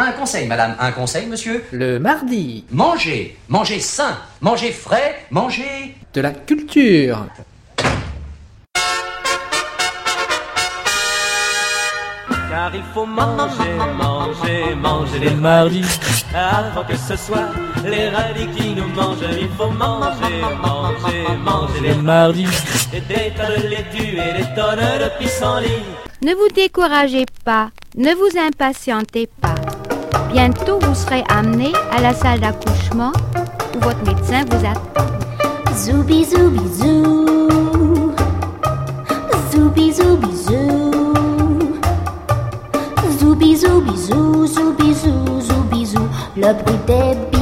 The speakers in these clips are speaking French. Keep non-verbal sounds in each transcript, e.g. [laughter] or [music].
Un conseil, madame, un conseil, monsieur. Le mardi, Mangez, mangez sain, mangez frais, mangez... de la culture. Car il faut manger, manger, manger les mardis. Avant que ce soit les radis qui nous mangent Il faut manger, manger, manger les mardis. Et des tas de laitue et des tonnes de pissenlit Ne vous découragez pas, ne vous impatientez pas. Bientôt vous serez amené à la salle d'accouchement où votre médecin vous attend. Zoubi zoubi zou. Zoubi zoubi zou. Zoubi zoubi zou, zoubi zou, zoubi zou. Le bruit des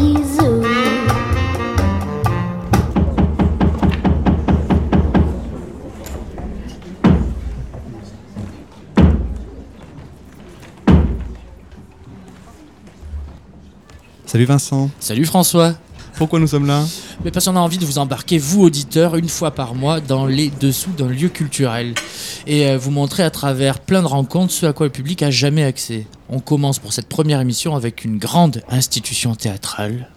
Salut Vincent, Salut François pourquoi nous sommes là Mais parce qu'on a envie de vous embarquer, vous auditeurs, une fois par mois dans les dessous d'un lieu culturel et euh, vous montrer à travers plein de rencontres ce à quoi le public a jamais accès. On commence pour cette première émission avec une grande institution théâtrale.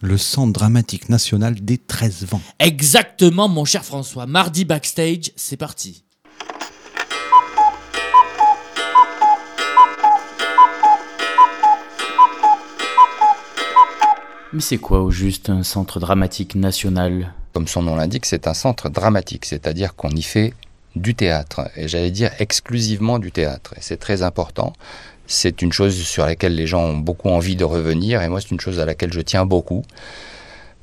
Le Centre dramatique national des 13 vents. Exactement mon cher François, mardi backstage, c'est parti. Mais c'est quoi au juste un centre dramatique national? Comme son nom l'indique, c'est un centre dramatique, c'est-à-dire qu'on y fait du théâtre, et j'allais dire exclusivement du théâtre. Et c'est très important. C'est une chose sur laquelle les gens ont beaucoup envie de revenir, et moi c'est une chose à laquelle je tiens beaucoup,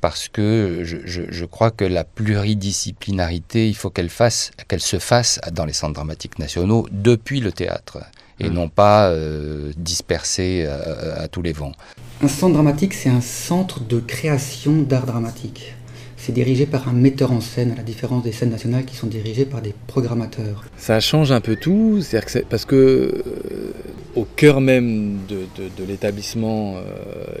parce que je, je- je crois que la pluridisciplinarité, il faut qu'elle fasse, qu'elle se fasse dans les centres dramatiques nationaux depuis le théâtre, et non pas euh, dispersée à- à tous les vents. Un centre dramatique, c'est un centre de création d'art dramatique. C'est dirigé par un metteur en scène, à la différence des scènes nationales qui sont dirigées par des programmateurs. Ça change un peu tout, que parce que euh, au cœur même de, l'établissement, euh,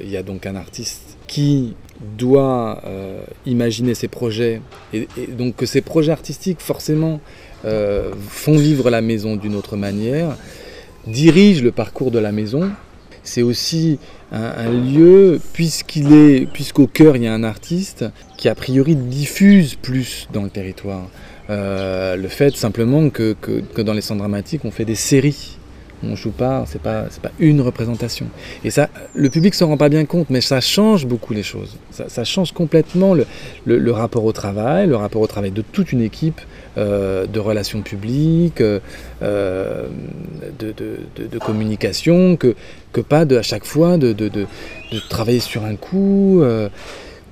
il y a donc un artiste qui doit euh, imaginer ses projets, et, donc que ces projets artistiques forcément font vivre la maison d'une autre manière, dirige le parcours de la maison. C'est aussi un, lieu, puisqu'au cœur il y a un artiste qui a priori diffuse plus dans le territoire. Euh, le fait simplement que, que- que dans les centres dramatiques, on fait des séries. On joue pas, c'est pas, c'est pas une représentation. Et ça, le public s'en rend pas bien compte, mais ça change beaucoup les choses. Ça, change complètement le, le- rapport au travail, le rapport au travail de toute une équipe euh, de relations publiques, euh, de, de- de- communication, que, que pas de, à chaque fois de travailler sur un coup. euh,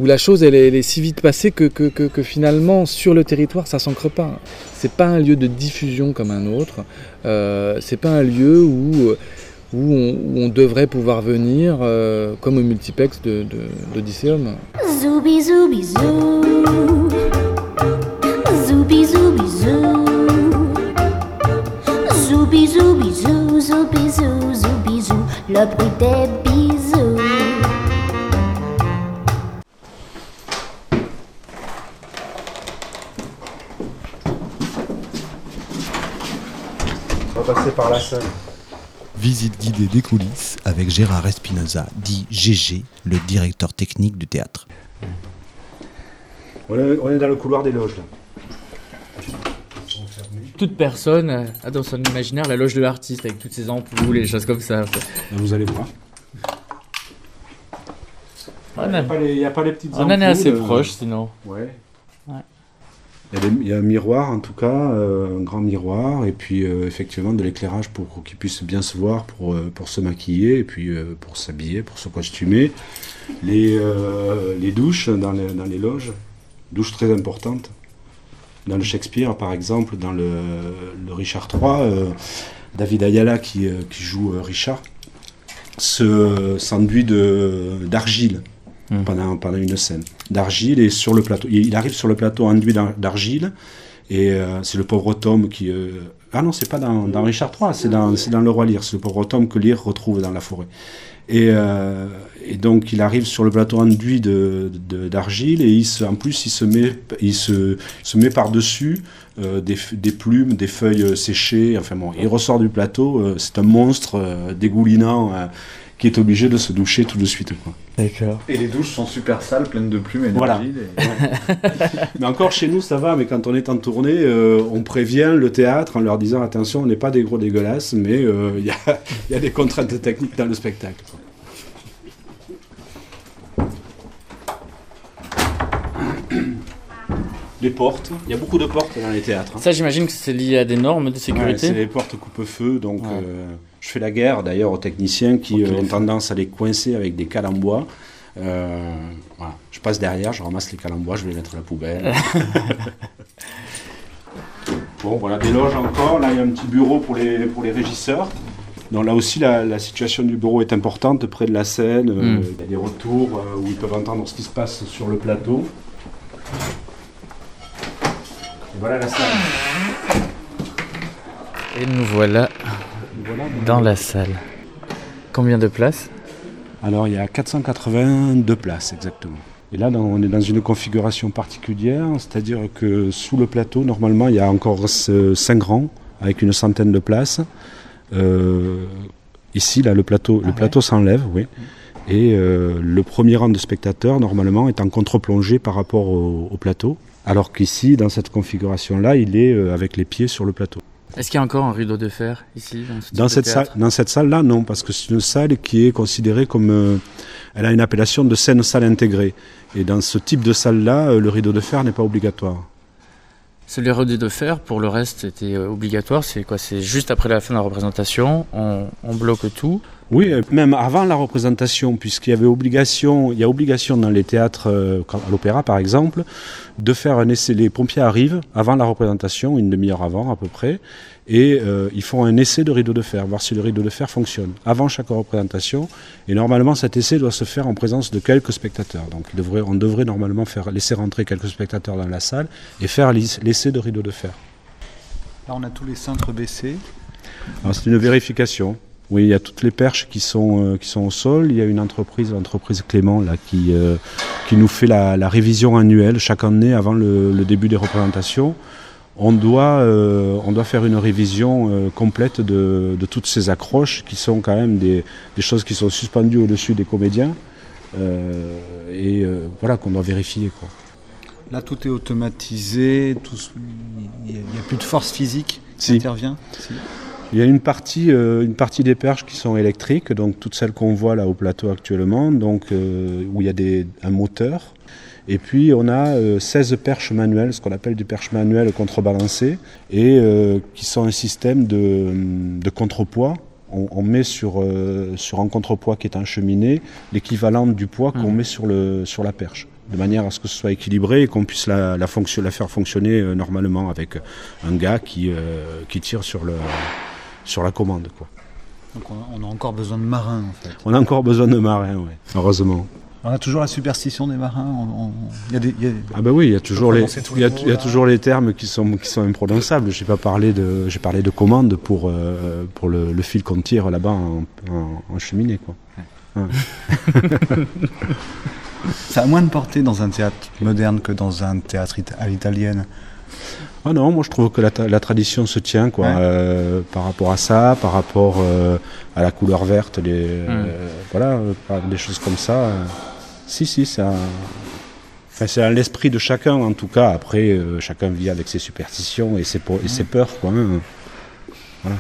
où la chose elle est, si vite passée que, que, finalement sur le territoire ça s'ancre pas. C'est pas un lieu de diffusion comme un autre. Euh, c'est pas un lieu où, où, on, devrait pouvoir venir euh, comme au multiplex de, d'Odysseum. Zou. Zou. Zou, zou. Passer par la salle. Visite guidée des coulisses avec Gérard Espinoza, dit GG, le directeur technique du théâtre. On est, on est dans le couloir des loges là. Toute personne a dans son imaginaire la loge de l'artiste avec toutes ses ampoules et des choses comme ça. Vous allez voir. On Il n'y a, a- pas les- petites on en est assez euh, proche sinon. Ouais. Ouais. Il y, a un miroir en tout cas, euh, un grand miroir, et puis euh, effectivement de l'éclairage pour qu'ils puissent bien se voir, pour, euh, pour se maquiller, et puis pour s'habiller, pour se costumer. Les, les douches dans les, dans les loges, douches très importantes. Dans le Shakespeare par exemple, dans le, le Richard III, David Ayala qui, qui joue Richard, se s'enduit d'argile pendant, pendant une scène. D'argile et sur le plateau. Il arrive sur le plateau enduit d'ar- d'argile et euh, c'est le pauvre Tom qui. euh, Ah non, c'est pas dans, Richard III, c'est dans, dans Le Roi Lear. C'est le pauvre Tom que Lear retrouve dans la forêt. Et, euh, et donc il arrive sur le plateau enduit de- de- d'argile et il se, en plus il se met, il se, se met par-dessus des, des plumes, des feuilles séchées. Enfin bon, il ressort du plateau, c'est un monstre dégoulinant. Qui est obligé de se doucher tout de suite. Quoi. D'accord. Et les douches sont super sales, pleines de plumes et Voilà. mais encore chez nous, ça va, mais quand on est en tournée, euh, on prévient le théâtre en leur disant attention, on n'est pas des gros dégueulasses, mais euh, il y, a, [laughs] il y a des contraintes techniques dans le spectacle. quoi. Les portes, il y a beaucoup de portes dans les théâtres. hein. Ça, j'imagine que c'est lié à des normes de Ouais, sécurité. c'est les portes coupe-feu, donc Ouais. euh, je fais la guerre d'ailleurs aux techniciens qui euh, ont tendance à les coincer avec des cales en bois. Euh, voilà. Je passe derrière, je ramasse les cales en bois, je vais les mettre à la poubelle. [laughs] bon, voilà, des loges encore. Là, il y a un petit bureau pour les, pour les régisseurs. Donc là aussi, la, la situation du bureau est importante, près de la scène. euh, Mm. Il y a des retours euh, où ils peuvent entendre ce qui se passe sur le plateau. Et voilà la salle. Et nous Voilà, dans la salle. Combien de places Alors il y a 482 places exactement. Et là on est dans une configuration particulière, c'est-à-dire que sous le plateau normalement il y a encore 5 rangs avec une centaine de places. Euh, ici là le plateau, le plateau s'enlève, oui. Et euh, le premier rang de spectateurs normalement est en contre-plongée par rapport au, au plateau, alors qu'ici dans cette configuration-là il est euh, avec les pieds sur le plateau. Est-ce qu'il y a encore un rideau de fer ici Dans, ce cette, salle, théâtre dans cette salle-là, non, parce que c'est une salle qui est considérée comme. euh, elle a une appellation de scène-salle intégrée. Et dans ce type de salle-là, euh, le rideau de fer n'est pas obligatoire. C'est le rideau de fer, pour le reste, c'était euh, obligatoire. C'est quoi? C'est juste après la fin de la représentation, on, on bloque tout. Oui, euh, même avant la représentation, puisqu'il y avait obligation, il y a obligation dans les théâtres, euh, à l'opéra par exemple, de faire un essai. Les pompiers arrivent avant la représentation, une demi-heure avant à peu près, et euh, ils font un essai de rideau de fer, voir si le rideau de fer fonctionne avant chaque représentation. Et normalement, cet essai doit se faire en présence de quelques spectateurs. Donc, il devrait, on devrait normalement faire laisser rentrer quelques spectateurs dans la salle et faire l'ess- l'essai de rideau de fer. Là, on a tous les cintres baissés. Alors, c'est une vérification. Oui, il y a toutes les perches qui sont, euh, qui sont au sol. Il y a une entreprise, l'entreprise Clément, là, qui, euh, qui nous fait la, la révision annuelle chaque année avant le, le début des représentations. On doit, euh, on doit faire une révision complète de, de toutes ces accroches qui sont quand même des, des choses qui sont suspendues au-dessus des comédiens et voilà qu'on doit vérifier. Quoi. Là, tout est automatisé. tout Il n'y a, plus de force physique qui Si. intervient? Si. Il y a une partie, euh, une partie des perches qui sont électriques, donc toutes celles qu'on voit là au plateau actuellement, donc euh, où il y a des, un moteur. Et puis on a euh, 16 perches manuelles, ce qu'on appelle des perches manuelles contrebalancées, et euh, qui sont un système de, de contrepoids. On, on met sur, euh, sur un contrepoids qui est en cheminée l'équivalent du poids qu'on met sur, le, sur la perche, de manière à ce que ce soit équilibré et qu'on puisse la, la, fonction- la faire fonctionner euh, normalement avec un gars qui, euh, qui tire sur, le, sur la commande. Quoi. Donc, on, a encore besoin de marins, en fait. On a encore besoin de marins, ouais, heureusement. On a toujours la superstition des marins. on- on- Il y a des, il y a- Ah bah oui, il y a toujours les, il y a, les mots, il y a là. toujours les termes qui sont qui sont imprononçables. J'ai pas parlé de j'ai parlé de commande pour euh, pour le, le fil qu'on tire là-bas en, en- en cheminée quoi. Ouais. [laughs] Ça a moins de portée dans un théâtre moderne que dans un théâtre à l'italienne. Ah non, moi je trouve que la, la tradition se tient quoi, Ouais. euh, par rapport à ça, par rapport euh, à la couleur verte, les, euh, voilà, euh, par- des choses comme ça. si si, ça. Enfin, c'est à l'esprit de chacun en tout cas. Après, chacun vit avec ses superstitions et ses, et ses peurs quoi. hein. Voilà.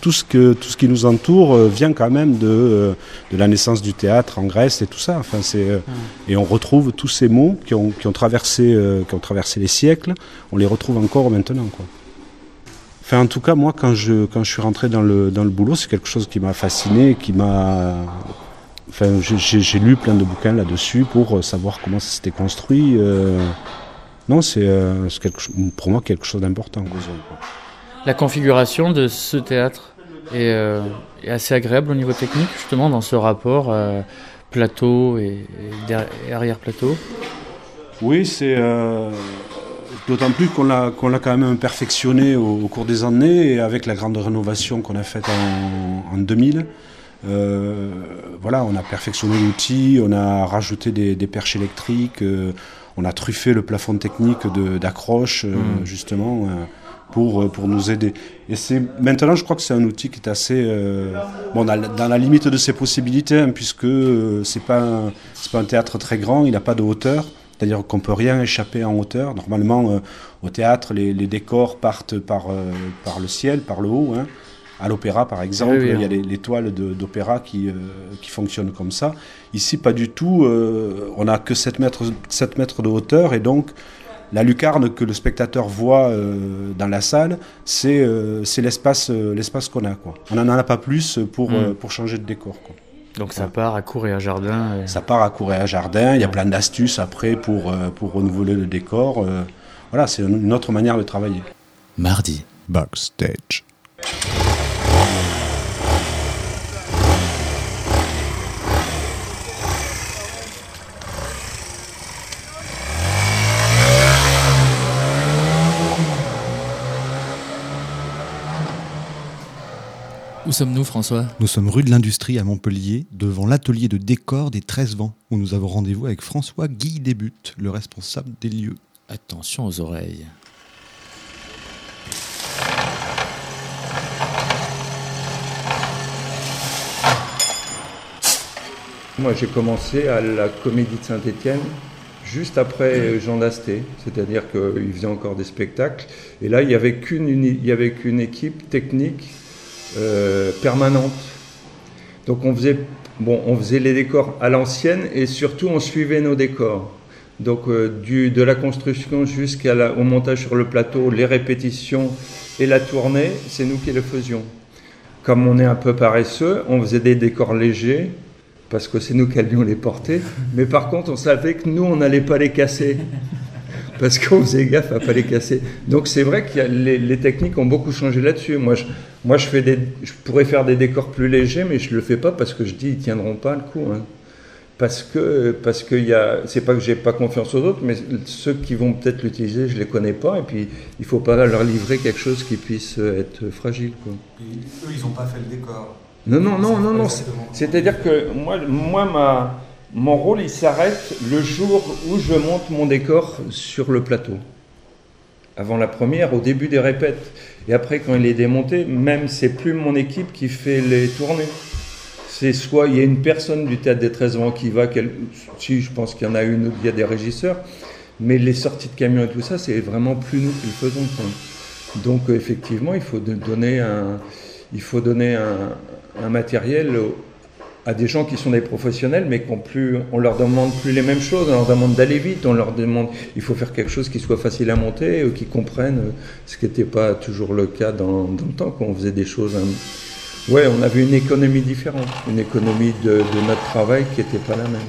Tout ce, que, tout ce qui nous entoure euh, vient quand même de, euh, de la naissance du théâtre en Grèce et tout ça. Enfin, c'est, euh, Et on retrouve tous ces mots qui ont, qui ont, traversé, qui ont traversé les siècles, on les retrouve encore maintenant. Quoi. Enfin, en tout cas, moi, quand je, quand je suis rentré dans le, dans le boulot, c'est quelque chose qui m'a fasciné, qui m'a. Enfin, j'ai- lu plein de bouquins là-dessus pour savoir comment ça s'était construit. euh. Non, c'est euh, c'est quelque cho- pour moi quelque chose d'important. La configuration de ce théâtre est, euh, est assez agréable au niveau technique, justement, dans ce rapport euh, plateau et, arrière-plateau. Oui, c'est euh, d'autant plus qu'on l'a qu'on l'a quand même perfectionné au, au cours des années et avec la grande rénovation qu'on a faite en, en 2000. euh, voilà, on a perfectionné l'outil, on a rajouté des, des perches électriques, on a truffé le plafond technique de- d'accroche, Mm. justement. Pour, euh, pour nous aider. Et c'est maintenant, je crois que c'est un outil qui est assez euh, bon dans la, limite de ses possibilités, hein, puisque euh, c'est pas un- c'est pas un théâtre très grand, il n'a pas de hauteur. C'est-à-dire qu'on peut rien échapper en hauteur. Normalement, euh, au théâtre, les, les décors partent par, par le ciel, par le haut. hein. À l'opéra, par exemple, Oui, oui, il y a hein. les, les toiles de- d'opéra qui, qui fonctionnent comme ça. Ici, pas du tout. on n'a que 7 mètres, 7 mètres de hauteur et donc la lucarne que le spectateur voit euh, dans la salle, c'est euh, c'est l'espace euh, l'espace qu'on a. Quoi. On n'en a pas plus pour, Mm. euh, pour changer de décor. Quoi. Donc ça part à cour et à jardin. et- Ça part à cour et à jardin. Il y a plein d'astuces après pour, euh, pour renouveler le décor. euh, voilà, c'est une autre manière de travailler. Mardi, backstage. Où sommes-nous, François? Nous sommes rue de l'Industrie à Montpellier, devant l'atelier de décor des 13 vents, où nous avons rendez-vous avec François Guy Débute, le responsable des lieux. Attention aux oreilles. Moi, j'ai commencé à la Comédie de Saint-Étienne juste après Jean Dasté, c'est-à-dire qu'il faisait encore des spectacles. Et là, il n'y avait qu'une uni- il y avait qu'une équipe technique euh, permanente. Donc on faisait, bon, on faisait les décors à l'ancienne et surtout on suivait nos décors. Donc euh, du, de la construction jusqu'au montage sur le plateau, les répétitions et la tournée, c'est nous qui le faisions. Comme on est un peu paresseux, on faisait des décors légers parce que c'est nous qui allions les porter. Mais par contre, on savait que nous, on n'allait pas les casser. Parce qu'on faisait gaffe à pas les casser. Donc c'est vrai que les, les techniques ont beaucoup changé là-dessus. Moi, je, moi je, fais des, je pourrais faire des décors plus légers, mais je le fais pas parce que je dis ils tiendront pas le coup. hein. Parce que parce que y a, c'est pas que j'ai pas confiance aux autres, mais ceux qui vont peut-être l'utiliser, je les connais pas, et puis il faut pas leur livrer quelque chose qui puisse être fragile. Quoi. eux, ils n'ont pas fait le décor. Non, non, non, non, non. c'est- C'est-à-dire que moi, moi ma, mon rôle, il s'arrête le jour où je monte mon décor sur le plateau. Avant la première, au début des répètes. Et après, quand il est démonté, même c'est plus mon équipe qui fait les tournées. C'est soit il y a une personne du théâtre des 13 ans qui va, si je pense qu'il y en a une, ou il y a des régisseurs, mais les sorties de camions et tout ça, c'est vraiment plus nous qui le faisons. Donc effectivement, il faut donner un, il faut donner un, matériel à des gens qui sont des professionnels, mais qu'on plus, on leur demande plus les mêmes choses, on leur demande d'aller vite, on leur demande, il faut faire quelque chose qui soit facile à monter, ou qui comprennent, euh, ce qui n'était pas toujours le cas dans, le temps, quand on faisait des choses. hein. Ouais, on avait une économie différente, une économie de, notre travail qui n'était pas la même.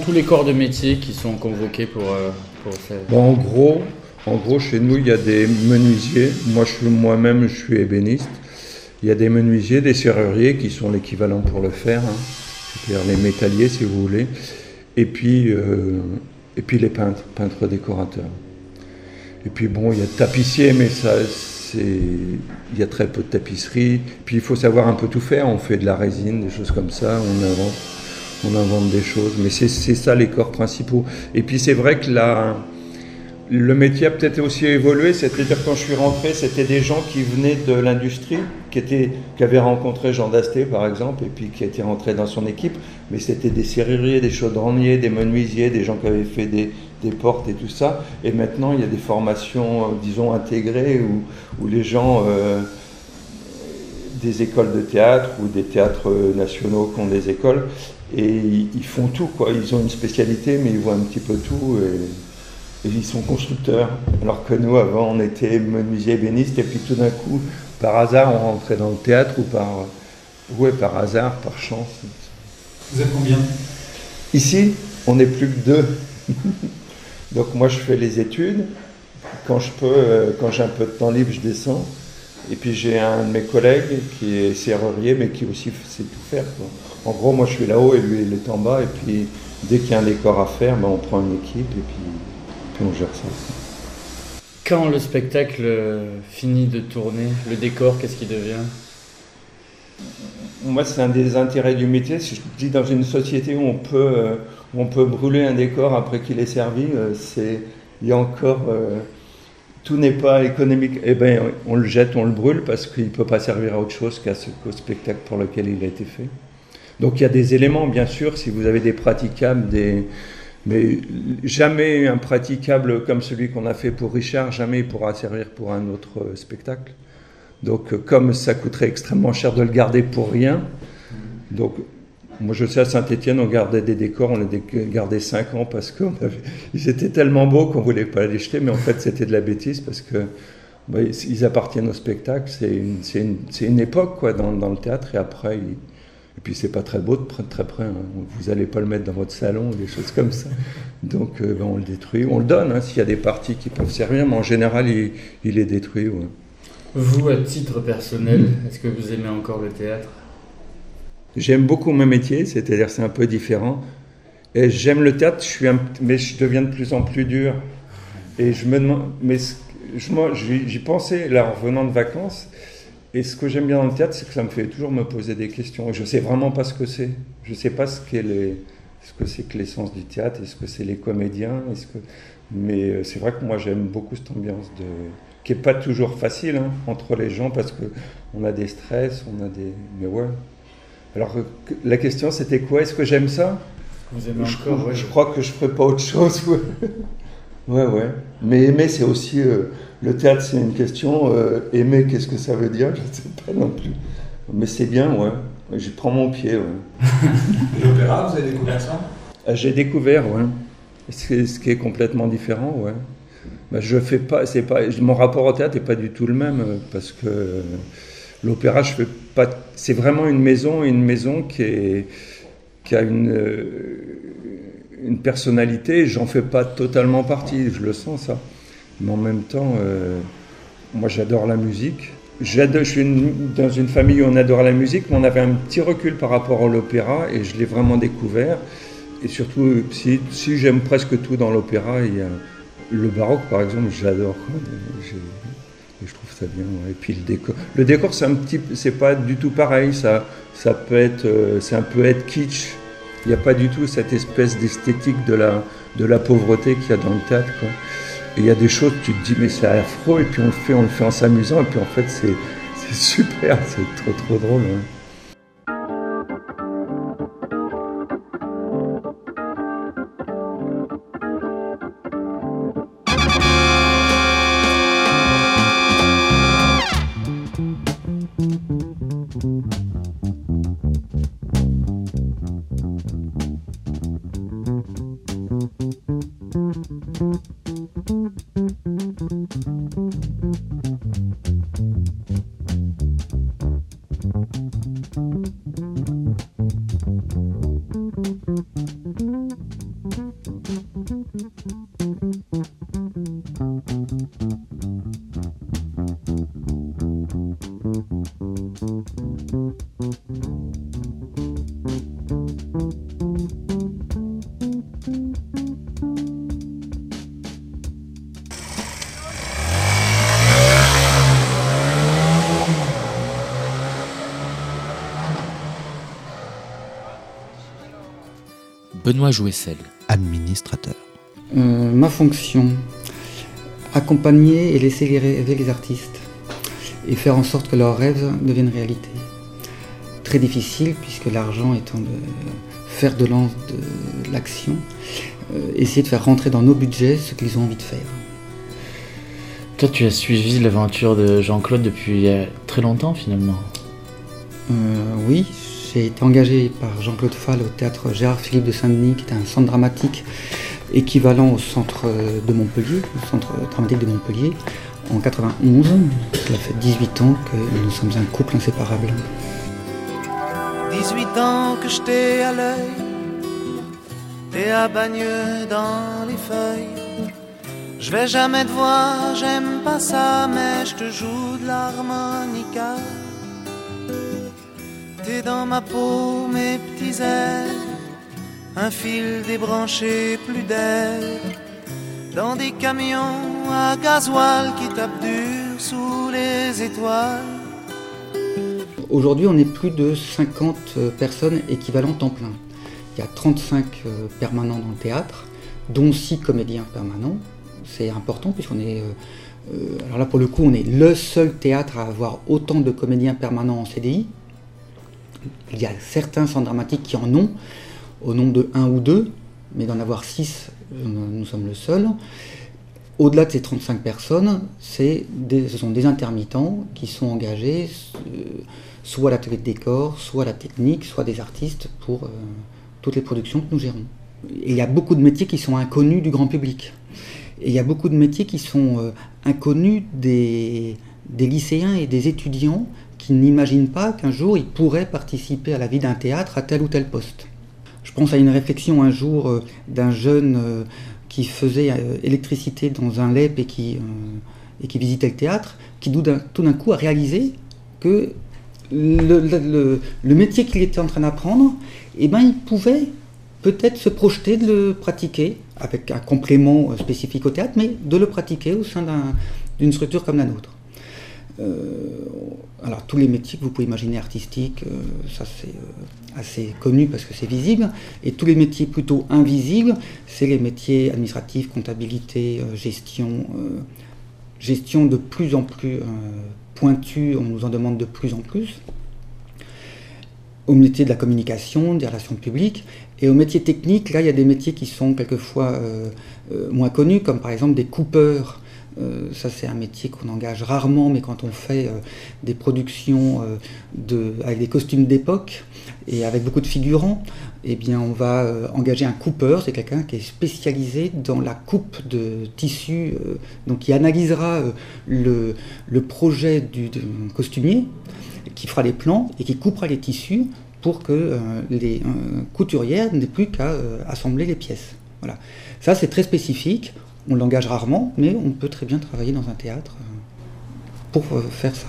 Tous les corps de métier qui sont convoqués pour, euh, Bon, en gros, en gros, chez nous, il y a des menuisiers. Moi, je suis moi-même, je suis ébéniste. Il y a des menuisiers, des serruriers qui sont l'équivalent pour le faire, hein. c'est-à-dire les métalliers, si vous voulez. Et puis, euh, et puis les peintres, peintres décorateurs. Et puis bon, il y a tapissiers, mais ça, c'est, il y a très peu de tapisserie. Puis il faut savoir un peu tout faire. On fait de la résine, des choses comme ça. On invente, on invente des choses. Mais c'est, ça les corps principaux. Et puis c'est vrai que la, le métier a peut-être aussi évolué, c'est-à-dire quand je suis rentré, c'était des gens qui venaient de l'industrie, qui, avaient rencontré Jean Dasté par exemple, et puis qui étaient rentrés dans son équipe, mais c'était des serruriers, des chaudronniers, des menuisiers, des gens qui avaient fait des, portes et tout ça. Et maintenant, il y a des formations, euh, disons, intégrées, où, les gens euh, des écoles de théâtre ou des théâtres nationaux qui ont des écoles, et ils, font tout, quoi. Ils ont une spécialité, mais ils voient un petit peu tout. Et, et ils sont constructeurs. Alors que nous, avant, on était menuisier ébéniste, et puis tout d'un coup, par hasard, on rentrait dans le théâtre, ou par, ouais, par hasard, par chance. Vous êtes combien? Ici, on n'est plus que deux. [laughs] Donc moi, je fais les études. Quand je peux, euh, quand j'ai un peu de temps libre, je descends. Et puis j'ai un de mes collègues qui est serrurier, mais qui aussi sait tout faire. quoi. En gros, moi, je suis là-haut et lui, il est en bas. Et puis, dès qu'il y a un décor à faire, ben, on prend une équipe et puis, puis on gère ça. Quand le spectacle euh, finit de tourner, le décor, qu'est-ce qu'il devient? Moi, c'est un des intérêts du métier. Si je dis dans une société où on peut, euh, où on peut brûler un décor après qu'il est servi, euh, c'est il y a encore tout n'est pas économique. Eh ben, on le jette, on le brûle parce qu'il ne peut pas servir à autre chose qu'au spectacle pour lequel il a été fait. Donc il y a des éléments, bien sûr, si vous avez des praticables, mais jamais un praticable comme celui qu'on a fait pour Richard, jamais il pourra servir pour un autre spectacle. Donc, comme ça coûterait extrêmement cher de le garder pour rien, donc moi je sais à Saint-Étienne, on gardait des décors, on les gardait 5 ans parce qu'ils étaient tellement beaux qu'on voulait pas les jeter, mais en fait c'était de la bêtise parce que bah, ils appartiennent au spectacle, c'est une époque quoi, dans, dans le théâtre et après. ils- et puis c'est pas très beau de près, très près, hein. vous n'allez pas le mettre dans votre salon, des choses comme ça. [laughs] Donc euh, ben, on le détruit, on le donne hein, s'il y a des parties qui peuvent servir, mais en général il, il est détruit. ouais. Vous, à titre personnel, est-ce que vous aimez encore le théâtre? J'aime beaucoup mon métier, c'est-à-dire c'est un peu différent. Et j'aime le théâtre, je suis un, mais je deviens de plus en plus dur. Et je me demande, mais j'y pensais là en revenant de vacances. Et ce que j'aime bien dans le théâtre, c'est que ça me fait toujours me poser des questions. Je sais vraiment pas ce que c'est. Je sais pas ce qu'est les, ce que c'est que l'essence du théâtre, est-ce que c'est les comédiens, est-ce que. Mais euh, c'est vrai que moi j'aime beaucoup cette ambiance de qui est pas toujours facile hein, entre les gens parce que on a des stress, on a des. Mais ouais. Alors la question c'était quoi? Est-ce que j'aime ça? Vous aimez je, encore, ouais. je crois que je ferais pas autre chose. [laughs] Ouais, ouais. ouais. Mais aimer, c'est aussi. euh, le théâtre, c'est une question. euh, aimer, qu'est-ce que ça veut dire? Je ne sais pas non plus. Mais c'est bien, ouais. J'y prends mon pied, ouais. [laughs] Et l'opéra, vous avez découvert ça? Ah, J'ai découvert, ouais. Ce qui est complètement différent, ouais. Bah, je fais pas, c'est pas, mon rapport au théâtre n'est pas du tout le même euh, parce que euh, l'opéra, je fais pas. C'est vraiment une maison, une maison qui est, qui a une, euh, une personnalité. J'en fais pas totalement partie, je le sens ça. Mais en même temps, euh, moi, j'adore la musique. Je suis dans une famille où on adore la musique, mais on avait un petit recul par rapport à l'opéra et je l'ai vraiment découvert. Et surtout, si, j'aime presque tout dans l'opéra, le baroque par exemple, j'adore. et je trouve ça bien. Et puis le décor, le décor, c'est pas du tout pareil. Ça, peut être, euh, c'est un peu être kitsch. Il n'y a pas du tout cette espèce d'esthétique de la, pauvreté qu'il y a dans le théâtre. Il y a des choses, tu te dis mais c'est affreux, et puis on le fait, on le fait en s'amusant, et puis en fait c'est, super, [laughs] c'est trop trop drôle. ouais. Benoît Jouessel. Administrateur. Euh, ma fonction, accompagner et laisser les rêver les artistes et faire en sorte que leurs rêves deviennent réalité. Très difficile puisque l'argent étant de faire de lance de l'action, euh, essayer de faire rentrer dans nos budgets ce qu'ils ont envie de faire. Toi, tu as suivi l'aventure de Jean-Claude depuis euh, très longtemps finalement. Euh, oui, j'ai été engagé par Jean-Claude Fall au théâtre Gérard-Philippe de Saint-Denis, qui est un centre dramatique équivalent au centre de Montpellier, au centre dramatique de Montpellier, en 91. Cela fait 18 ans que nous sommes un couple inséparable. 18 ans que je t'ai à l'œil, t'es à bagneux dans les feuilles. Je vais jamais te voir, j'aime pas ça, mais je te joue de l'harmonica. Dans ma peau, mes petits ailes, un fil débranché, plus d'air. Dans des camions à gasoil qui tapent dur sous les étoiles. Aujourd'hui, on est plus de 50 personnes équivalentes temps plein. Il y a 35 euh, permanents dans le théâtre, dont 6 comédiens permanents. C'est important puisqu'on est... euh, euh, alors là, pour le coup, on est le seul théâtre à avoir autant de comédiens permanents en CDI. Il y a certains centres dramatiques qui en ont, au nombre de 1 ou 2, mais d'en avoir 6, nous sommes le seul. Au-delà de ces 35 personnes, ce sont des intermittents qui sont engagés euh, soit à l'atelier de décor, soit à la technique, soit des artistes pour euh, toutes les productions que nous gérons. Et il y a beaucoup de métiers qui sont inconnus du grand public. Et il y a beaucoup de métiers qui sont euh, inconnus des lycéens et des étudiants qui n'imaginent pas qu'un jour ils pourraient participer à la vie d'un théâtre à tel ou tel poste. Je pense à une réflexion un jour euh, d'un jeune euh, qui faisait euh, électricité dans un LEP et qui, visitait le théâtre, qui tout d'un coup a réalisé que le, métier qu'il était en train d'apprendre, eh ben, il pouvait peut-être se projeter de le pratiquer avec un complément spécifique au théâtre, mais de le pratiquer au sein d'un- d'une structure comme la nôtre. Euh, alors tous les métiers que vous pouvez imaginer artistiques, euh, ça c'est euh, assez connu parce que c'est visible, et tous les métiers plutôt invisibles, c'est les métiers administratifs, comptabilité, gestion, gestion de plus en plus pointue, on nous en demande de plus en plus. Au métier de la communication, des relations publiques, et au métier technique, là, il y a des métiers qui sont quelquefois moins connus, comme par exemple des coupeurs. Euh, ça, c'est un métier qu'on engage rarement, mais quand on fait euh, des productions euh, avec des costumes d'époque et avec beaucoup de figurants, eh bien, on va engager un coupeur. C'est quelqu'un qui est spécialisé dans la coupe de tissu, euh, donc qui analysera le, projet du, costumier, qui fera les plans et qui coupera les tissus pour que les couturières n'aient plus qu'à assembler les pièces. Voilà. Ça, c'est très spécifique. On l'engage rarement, mais on peut très bien travailler dans un théâtre euh, pour euh, faire ça.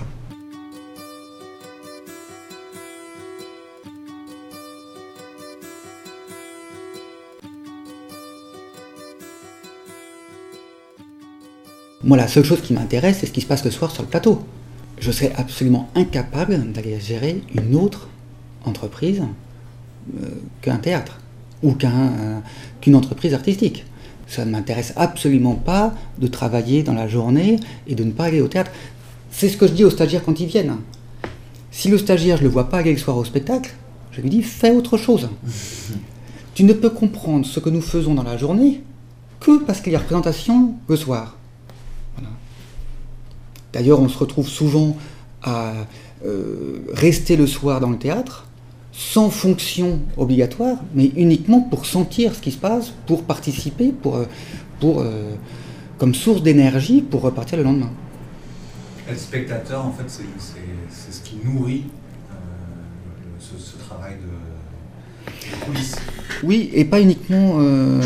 Moi, la seule chose qui m'intéresse, c'est ce qui se passe le soir sur le plateau. Je serais absolument incapable d'aller gérer une autre entreprise euh, qu'un théâtre ou qu'un, qu'une entreprise artistique. Ça ne m'intéresse absolument pas de travailler dans la journée et de ne pas aller au théâtre. C'est ce que je dis aux stagiaires quand ils viennent. Si le stagiaire, je ne le vois pas aller le soir au spectacle, je lui dis fais autre chose. [laughs] tu ne peux comprendre ce que nous faisons dans la journée que parce qu'il y a représentation le soir. D'ailleurs, on se retrouve souvent à euh, rester le soir dans le théâtre sans fonction obligatoire, mais uniquement pour sentir ce qui se passe, pour participer, pour, euh, pour euh, comme source d'énergie pour repartir le lendemain. Être spectateur, en fait, c'est ce qui nourrit euh, ce, ce travail de. Oui, et pas uniquement euh,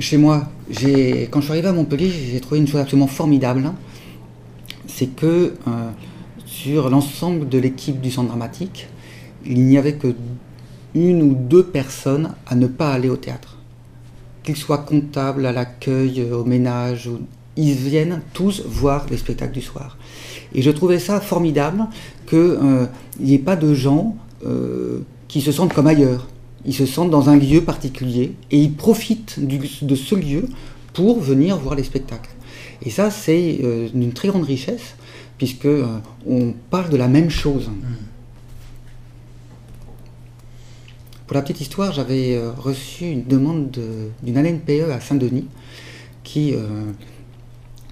chez moi. Quand je suis arrivé à Montpellier, j'ai trouvé une chose absolument formidable. hein. C'est que sur l'ensemble de l'équipe du centre dramatique, il n'y avait que une ou deux personnes à ne pas aller au théâtre. Qu'ils soient comptables, à l'accueil, euh, au ménage, ils viennent tous voir les spectacles du soir. Et je trouvais ça formidable qu'il n'y ait pas de gens euh, qui se sentent comme ailleurs. Ils se sentent dans un lieu particulier et ils profitent de ce lieu pour venir voir les spectacles. Et ça, c'est euh, d'une très grande richesse, puisque euh, on parle de la même chose. Pour la petite histoire, j'avais euh, reçu une demande de- d'une ALNPE à Saint-Denis qui euh,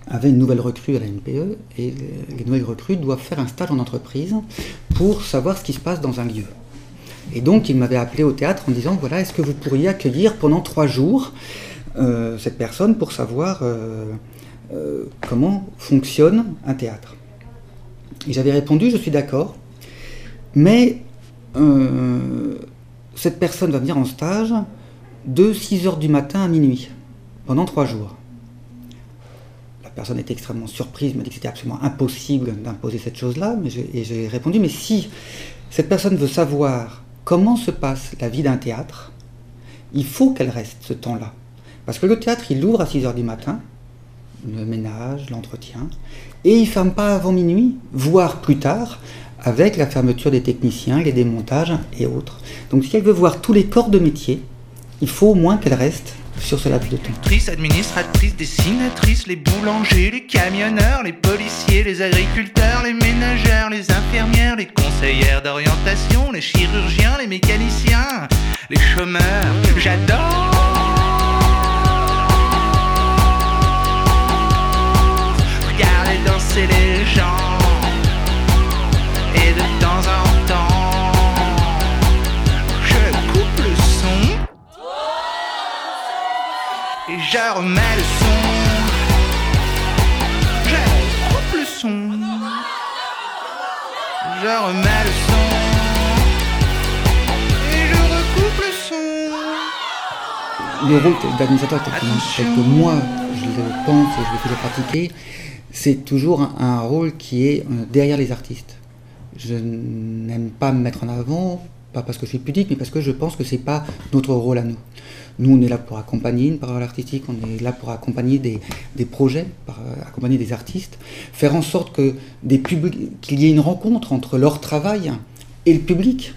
avait une nouvelle recrue à la NPE et les- les nouvelles recrues doivent faire un stage en entreprise pour savoir ce qui se passe dans un lieu. Et donc, il m'avait appelé au théâtre en disant voilà, est-ce que vous pourriez accueillir pendant trois jours euh, cette personne pour savoir comment fonctionne un théâtre? Et j'avais répondu je suis d'accord, mais cette personne va venir en stage de 6 heures du matin à minuit pendant trois jours. La personne était extrêmement surprise, m'a dit que c'était absolument impossible d'imposer cette chose-là, et j'ai répondu mais si cette personne veut savoir comment se passe la vie d'un théâtre, il faut qu'elle reste ce temps-là. Parce que le théâtre, il ouvre à 6 heures du matin, le ménage, l'entretien, et il ferme pas avant minuit, voire plus tard, avec la fermeture des techniciens, les démontages et autres. Donc si elle veut voir tous les corps de métier, il faut au moins qu'elle reste sur ce laps de temps. Actrices, administratrices, dessinatrices, les boulangers, les camionneurs, les policiers, les agriculteurs, les ménagères, les infirmières, les conseillères d'orientation, les chirurgiens, les mécaniciens, les chômeurs. J'adore regarder danser les gens je remets le son. Je coupe le son. Je remets le son. Et je recoupe le son. le rôle d'administrateur tel que, moi je le pense et je le fais le pratiquer, c'est toujours un, un rôle qui est euh, derrière les artistes. Je n'aime pas me mettre en avant, pas parce que je suis pudique, mais parce que je pense que c'est pas notre rôle à nous. Nous, on est là pour accompagner une parole artistique, on est là pour accompagner des, projets, euh, accompagner des artistes, faire en sorte que qu'il y ait une rencontre entre leur travail et le public.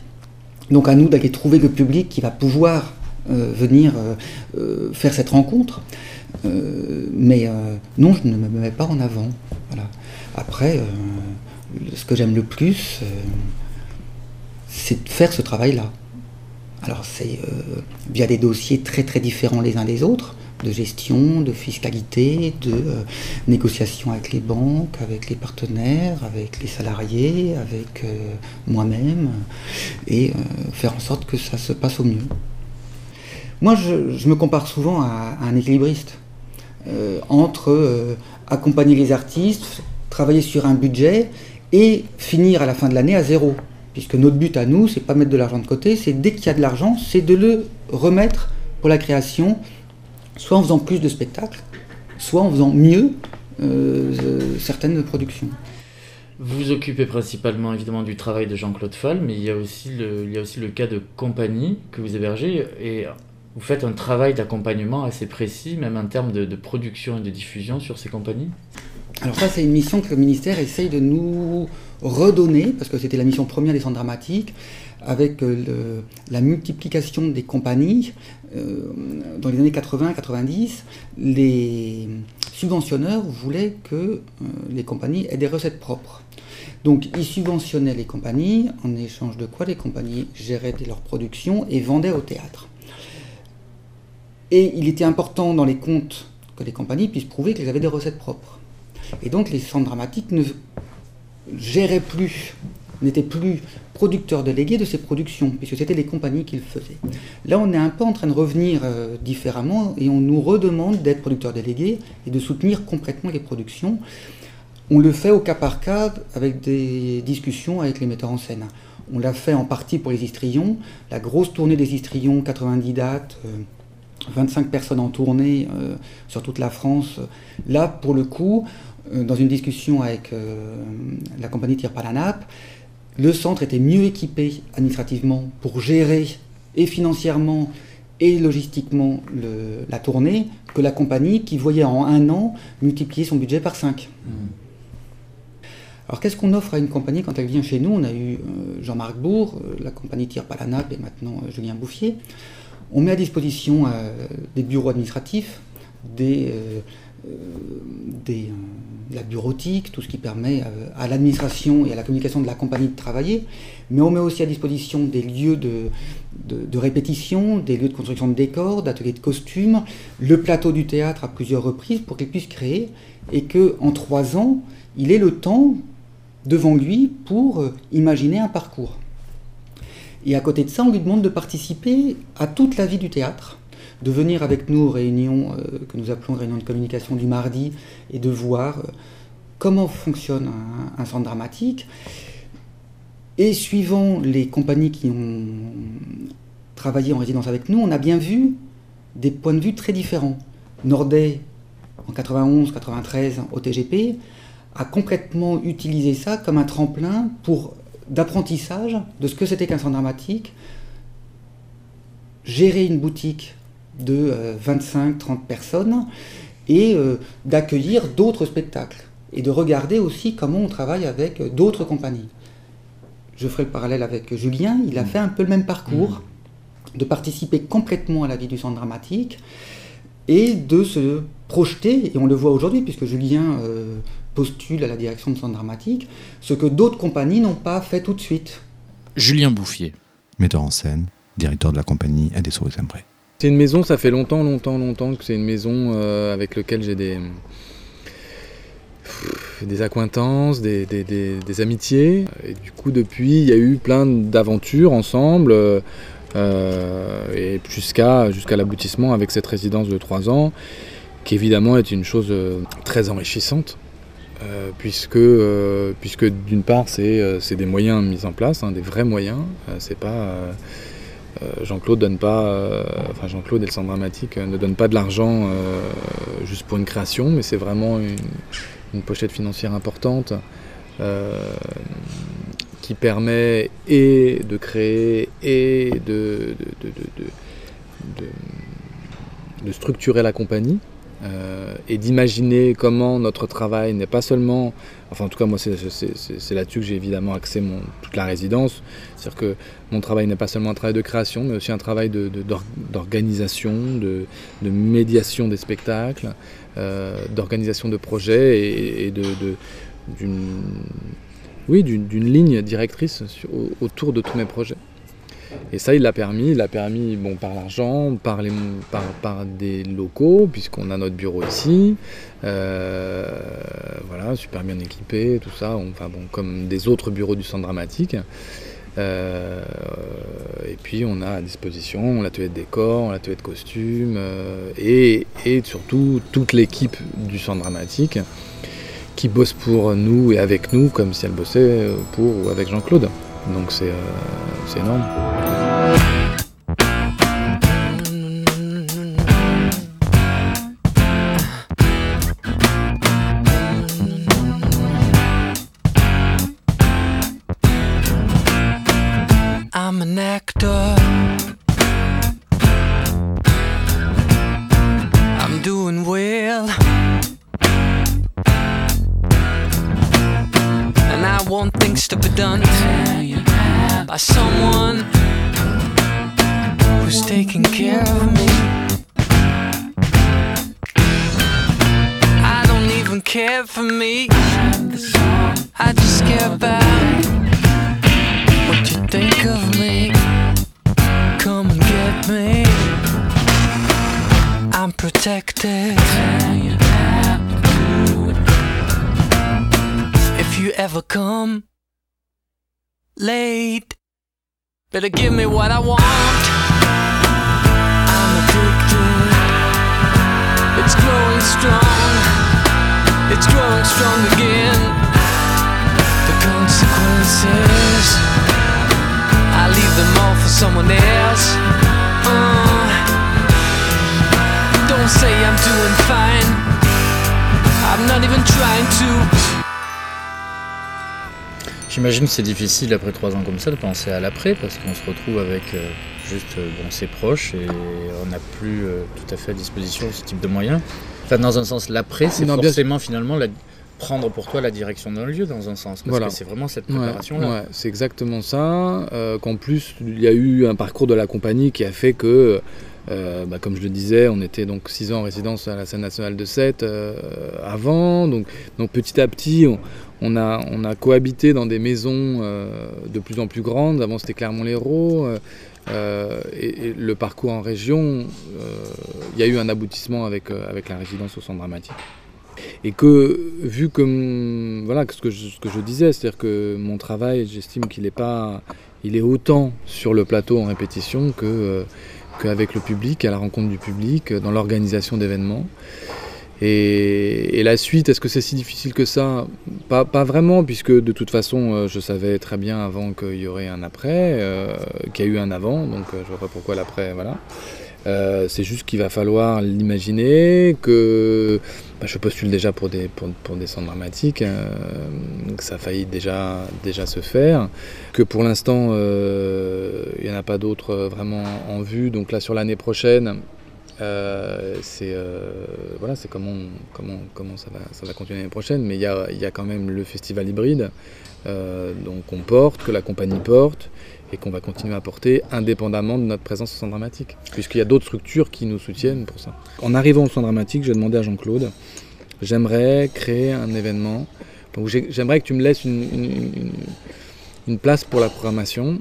Donc à nous d'aller trouver le public qui va pouvoir euh, venir euh, faire cette rencontre. Mais non, je ne me mets pas en avant. Après, ce que j'aime le plus, c'est de faire ce travail-là. Alors c'est euh, via des dossiers très très différents les uns des autres, de gestion, de fiscalité, de euh, négociation avec les banques, avec les partenaires, avec les salariés, avec euh, moi-même, et faire en sorte que ça se passe au mieux. Moi, je, me compare souvent à, un équilibriste entre accompagner les artistes, travailler sur un budget et finir à la fin de l'année à zéro. Puisque notre but à nous, c'est pas mettre de l'argent de côté, c'est dès qu'il y a de l'argent, c'est de le remettre pour la création, soit en faisant plus de spectacles, soit en faisant mieux euh, euh, certaines productions. Vous vous occupez principalement évidemment du travail de Jean-Claude Fall, mais il y, a aussi le, il y a aussi le cas de compagnie que vous hébergez et vous faites un travail d'accompagnement assez précis, même en termes de, de production et de diffusion sur ces compagnies? Alors ça, c'est une mission que le ministère essaye de nous redonner, parce que c'était la mission première des centres dramatiques, avec euh, la multiplication des compagnies. euh, dans les années 80-90, les subventionneurs voulaient que euh, les compagnies aient des recettes propres. Donc ils subventionnaient les compagnies, en échange de quoi les compagnies géraient leurs productions et vendaient au théâtre. Et il était important dans les comptes que les compagnies puissent prouver qu'elles avaient des recettes propres. Et donc les centres dramatiques ne géraient plus n'était plus producteur délégué de ses productions, puisque c'était les compagnies qui le faisaient. Là, on est un peu en train de revenir euh, différemment et on nous redemande d'être producteur délégué et de soutenir complètement les productions. On le fait au cas par cas avec des discussions avec les metteurs en scène. On l'a fait en partie pour les histrions. La grosse tournée des histrions, 90 dates, euh, 25 personnes en tournée euh, sur toute la France. Là, pour le coup, euh, dans une discussion avec euh, la compagnie Tire pas la nappe, le centre était mieux équipé administrativement pour gérer et financièrement et logistiquement la tournée que la compagnie qui voyait en un an multiplier son budget par 5. Alors qu'est-ce qu'on offre à une compagnie quand elle vient chez nous? On a eu euh, Jean-Marc Bourg, euh, la compagnie Tire pas la nappe et maintenant euh, Julien Bouffier. On met à disposition euh, des bureaux administratifs, des, euh, euh, des, euh, la bureautique, tout ce qui permet euh, à l'administration et à la communication de la compagnie de travailler, mais on met aussi à disposition des lieux de, répétition, des lieux de construction de décors, d'ateliers de costumes, le plateau du théâtre à plusieurs reprises pour qu'il puisse créer et que en trois ans, il ait le temps devant lui pour euh, imaginer un parcours. Et à côté de ça, on lui demande de participer à toute la vie du théâtre, de venir avec nous aux réunions euh, que nous appelons réunions de communication du mardi et de voir euh, comment fonctionne un, centre dramatique. Et suivant les compagnies qui ont travaillé en résidence avec nous, on a bien vu des points de vue très différents. Nordet, en 91, 93, au TGP, a complètement utilisé ça comme un tremplin d'apprentissage de ce que c'était qu'un centre dramatique, gérer une boutique de 25-30 personnes et euh, d'accueillir d'autres spectacles et de regarder aussi comment on travaille avec euh, d'autres compagnies. Je ferai le parallèle avec Julien, il a fait un peu le même parcours, de participer complètement à la vie du centre dramatique et de se projeter, et on le voit aujourd'hui puisque Julien euh, postule à la direction de centre dramatique, ce que d'autres compagnies n'ont pas fait tout de suite. Julien Bouffier. Metteur en scène, directeur de la compagnie Adesso et Sempre. C'est une maison, ça fait longtemps, longtemps, longtemps que c'est une maison euh, avec laquelle j'ai des, des accointances, des, des- des- amitiés. Et du coup, depuis, il y a eu plein d'aventures ensemble, euh, euh, et jusqu'à l'aboutissement avec cette résidence de trois ans, qui évidemment est une chose très enrichissante. puisque, puisque d'une part c'est des moyens mis en place, hein, des vrais moyens, c'est pas Jean-Claude donne pas, euh, enfin Jean-Claude et le centre dramatique euh, ne donnent pas de l'argent euh, juste pour une création, mais c'est vraiment une, pochette financière importante euh, qui permet et de créer et de, structurer la compagnie. euh, et d'imaginer comment notre travail n'est pas seulement, enfin en tout cas moi c'est là-dessus que j'ai évidemment axé mon, toute la résidence, c'est-à-dire que mon travail n'est pas seulement un travail de création, mais aussi un travail d'organisation, de, médiation des spectacles, euh, d'organisation de projets et, d'une ligne directrice autour de tous mes projets. Et ça, il l'a permis, il l'a permis bon, par l'argent, par, les- par, par des locaux, puisqu'on a notre bureau ici, euh, voilà, super bien équipé, tout ça, enfin comme des autres bureaux du centre dramatique. Euh, et puis on a à disposition l'atelier de décor, l'atelier de costumes, euh, et, et surtout toute l'équipe du centre dramatique qui bosse pour nous et avec nous comme si elle bossait pour ou avec Jean-Claude. Donc c'est c'est énorme. Bye. Better give me what I want. I'm addicted. It's growing strong. It's growing strong again. The consequences. I leave them all for someone else. Uh, don't say I'm doing fine. I'm not even trying to. J'imagine que c'est difficile après trois ans comme ça de penser à l'après parce qu'on se retrouve avec euh, juste euh, bon, ses proches et on n'a plus euh, tout à fait à disposition ce type de moyens. Enfin, dans un sens, l'après, c'est bien forcément finalement la- prendre pour toi la direction d'un lieu dans un sens parce Voilà. que c'est vraiment cette Ouais, préparation-là. ouais, c'est exactement ça. euh, Qu'en plus, il y a eu un parcours de la compagnie qui a fait que, euh, bah, comme je le disais, on était donc 6 ans en résidence à la scène nationale de Sète euh, avant. Donc, donc petit à petit, on, on a, cohabité dans des maisons euh, de plus en plus grandes. Avant, c'était Clermont-Lérault. euh, euh, et, le parcours en région, il y a eu un aboutissement avec, la résidence au centre dramatique. Et que, vu que, voilà, ce, que je, disais, c'est-à-dire que mon travail, j'estime qu'il est pas, il est autant sur le plateau en répétition que, qu'avec le public, à la rencontre du public, dans l'organisation d'événements. Et, la suite, est-ce que c'est si difficile que ça? Pas, pas vraiment, puisque de toute façon, euh, je savais très bien avant qu'il y aurait un après, euh, qu'il y a eu un avant, donc euh, je vois pas pourquoi l'après, voilà. C'est juste qu'il va falloir l'imaginer, que bah, je postule déjà pour des, pour, des centres dramatiques, que ça a failli déjà, déjà se faire, que pour l'instant il n'y en a pas d'autres vraiment en vue, donc là sur l'année prochaine, euh, c'est euh, voilà, comment, comment, comment ça, va, ça va continuer l'année prochaine, mais il y a, y a quand même le festival hybride, euh, on porte, que la compagnie porte, et qu'on va continuer à porter indépendamment de notre présence au centre dramatique, puisqu'il y a d'autres structures qui nous soutiennent pour ça. En arrivant au centre dramatique, j'ai demandé à Jean-Claude, j'aimerais créer un événement, donc j'ai- j'aimerais que tu me laisses une- une place pour la programmation,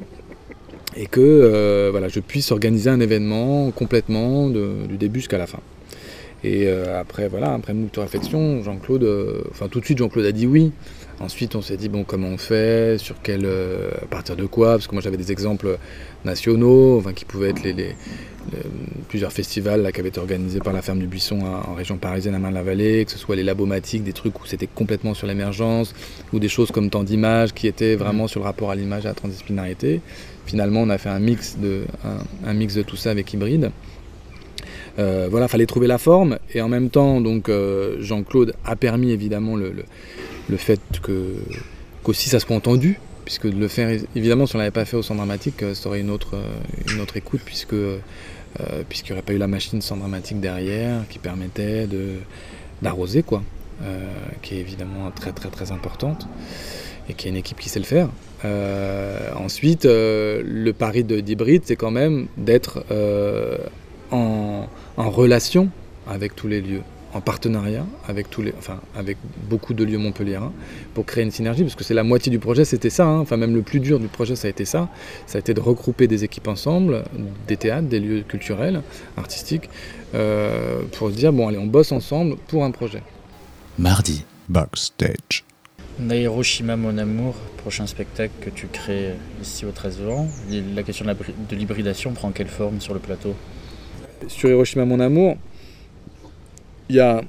et que euh, voilà, je puisse organiser un événement complètement de- du début jusqu'à la fin. Et euh, après, voilà, après moult réflexion, Jean-Claude, euh, enfin tout de suite, Jean-Claude a dit oui. Ensuite, on s'est dit, bon, comment on fait, sur quel, à partir de quoi, parce que moi j'avais des exemples nationaux, enfin, qui pouvaient être les, les- les- plusieurs festivals là, qui avaient été organisés par la ferme du Buisson à- en région parisienne à Marne-la-Vallée, que ce soit les labomatiques, des trucs où c'était complètement sur l'émergence, ou des choses comme temps d'image qui étaient vraiment sur le rapport à l'image et à la transdisciplinarité. Finalement, on a fait un mix de, un, mix de tout ça avec hybride. Euh, voilà, fallait trouver la forme. Et en même temps, donc euh, Jean-Claude a permis évidemment le, le, fait que qu'aussi ça soit entendu, puisque de le faire évidemment si on l'avait pas fait au centre dramatique, euh, ça aurait une autre euh, une autre écoute puisque puisqu'il n'y aurait pas eu la machine centre dramatique derrière qui permettait d'arroser quoi, qui est évidemment très très très importante et qui a une équipe qui sait le faire. Euh, ensuite, euh, le pari de- d'hybride, c'est quand même d'être euh, en, relation avec tous les lieux, en partenariat avec tous les, enfin avec beaucoup de lieux montpelliérains pour créer une synergie, parce que c'est la moitié du projet, c'était ça. hein. Enfin même le plus dur du projet, ça a été ça. Ça a été de regrouper des équipes ensemble, des théâtres, des lieux culturels, artistiques, pour se dire bon allez, on bosse ensemble pour un projet. Mardi. Backstage. Hiroshima Mon Amour, prochain spectacle que tu crées ici au 13 ans. La question de l'hybridation prend quelle forme sur le plateau? Sur Hiroshima Mon Amour, il y a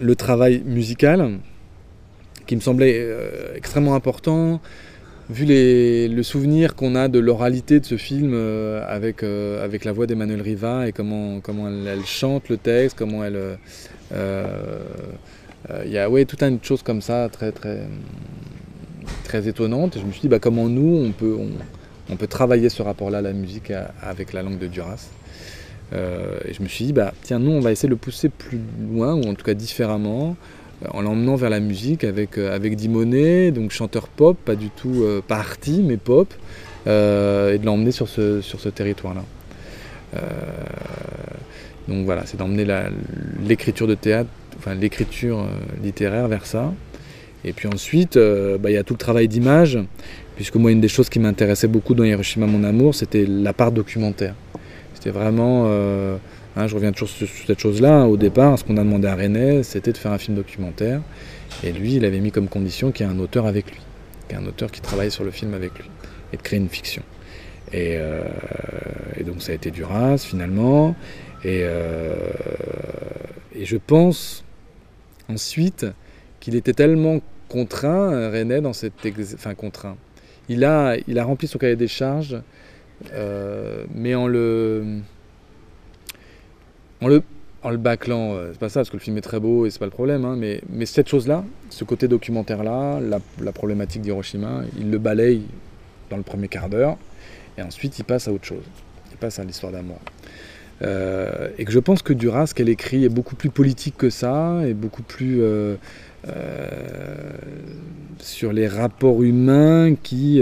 le travail musical qui me semblait euh, extrêmement important, vu le souvenir qu'on a de l'oralité de ce film euh, avec, euh, avec la voix d'Emmanuel Riva et comment, comment elle chante le texte, comment elle... euh, Il y a ouais, toute une chose comme ça, très, très, très étonnante. Et je me suis dit, bah, comment nous, on peut, on, peut travailler ce rapport-là la musique avec la langue de Duras? Euh, et je me suis dit, bah, tiens, nous, on va essayer de le pousser plus loin, ou en tout cas différemment, euh, en l'emmenant vers la musique avec, avec Dimonet, donc chanteur pop, pas du tout, euh, mais pop, et de l'emmener sur ce, sur ce territoire-là. Donc voilà, c'est d'emmener l'écriture de théâtre, enfin l'écriture euh, littéraire vers ça. Et puis ensuite, euh, bah, il y a tout le travail d'image, puisque moi, une des choses qui m'intéressait beaucoup dans Hiroshima Mon Amour, c'était la part documentaire. C'était vraiment, euh, hein, je reviens toujours sur, cette chose-là, au départ, ce qu'on a demandé à René, c'était de faire un film documentaire. Et lui, il avait mis comme condition qu'il y ait un auteur avec lui. qui est un auteur qui travaille sur le film avec lui, et de créer une fiction. Et, donc ça a été Duras finalement. Et je pense ensuite qu'il était tellement contraint, euh, René, dans cet ex... enfin contraint. Il a, il a rempli son cahier des charges, euh, mais en le, en le, en le bâclant. euh, C'est pas ça, parce que le film est très beau et c'est pas le problème. hein, mais, mais cette chose-là, ce côté documentaire-là, la, la problématique d'Hiroshima, il le balaye dans le premier quart d'heure, et ensuite il passe à autre chose. Il passe à l'histoire d'amour. Euh, et que je pense que Duras, ce qu'elle écrit, est beaucoup plus politique que ça, et beaucoup plus euh, euh, sur les rapports humains qui.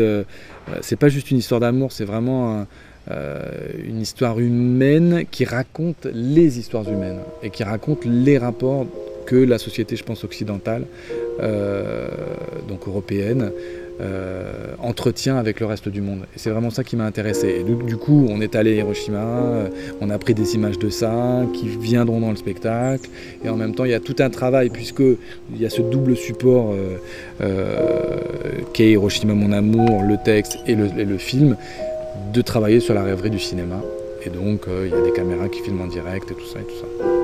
c'est pas juste une histoire d'amour, c'est vraiment un- une histoire humaine qui raconte les histoires humaines et qui raconte les rapports que la société, je pense, occidentale, donc européenne, euh, entretient avec le reste du monde. C'est vraiment ça qui m'a intéressé. Du, coup, on est allé à Hiroshima, euh, on a pris des images de ça qui viendront dans le spectacle. Et en même temps, il y a tout un travail, puisqu'il y a ce double support euh, qu'est Hiroshima, mon amour, le texte et le, et le film, de travailler sur la rêverie du cinéma. Et donc, il y a des caméras qui filment en direct et tout ça et tout ça.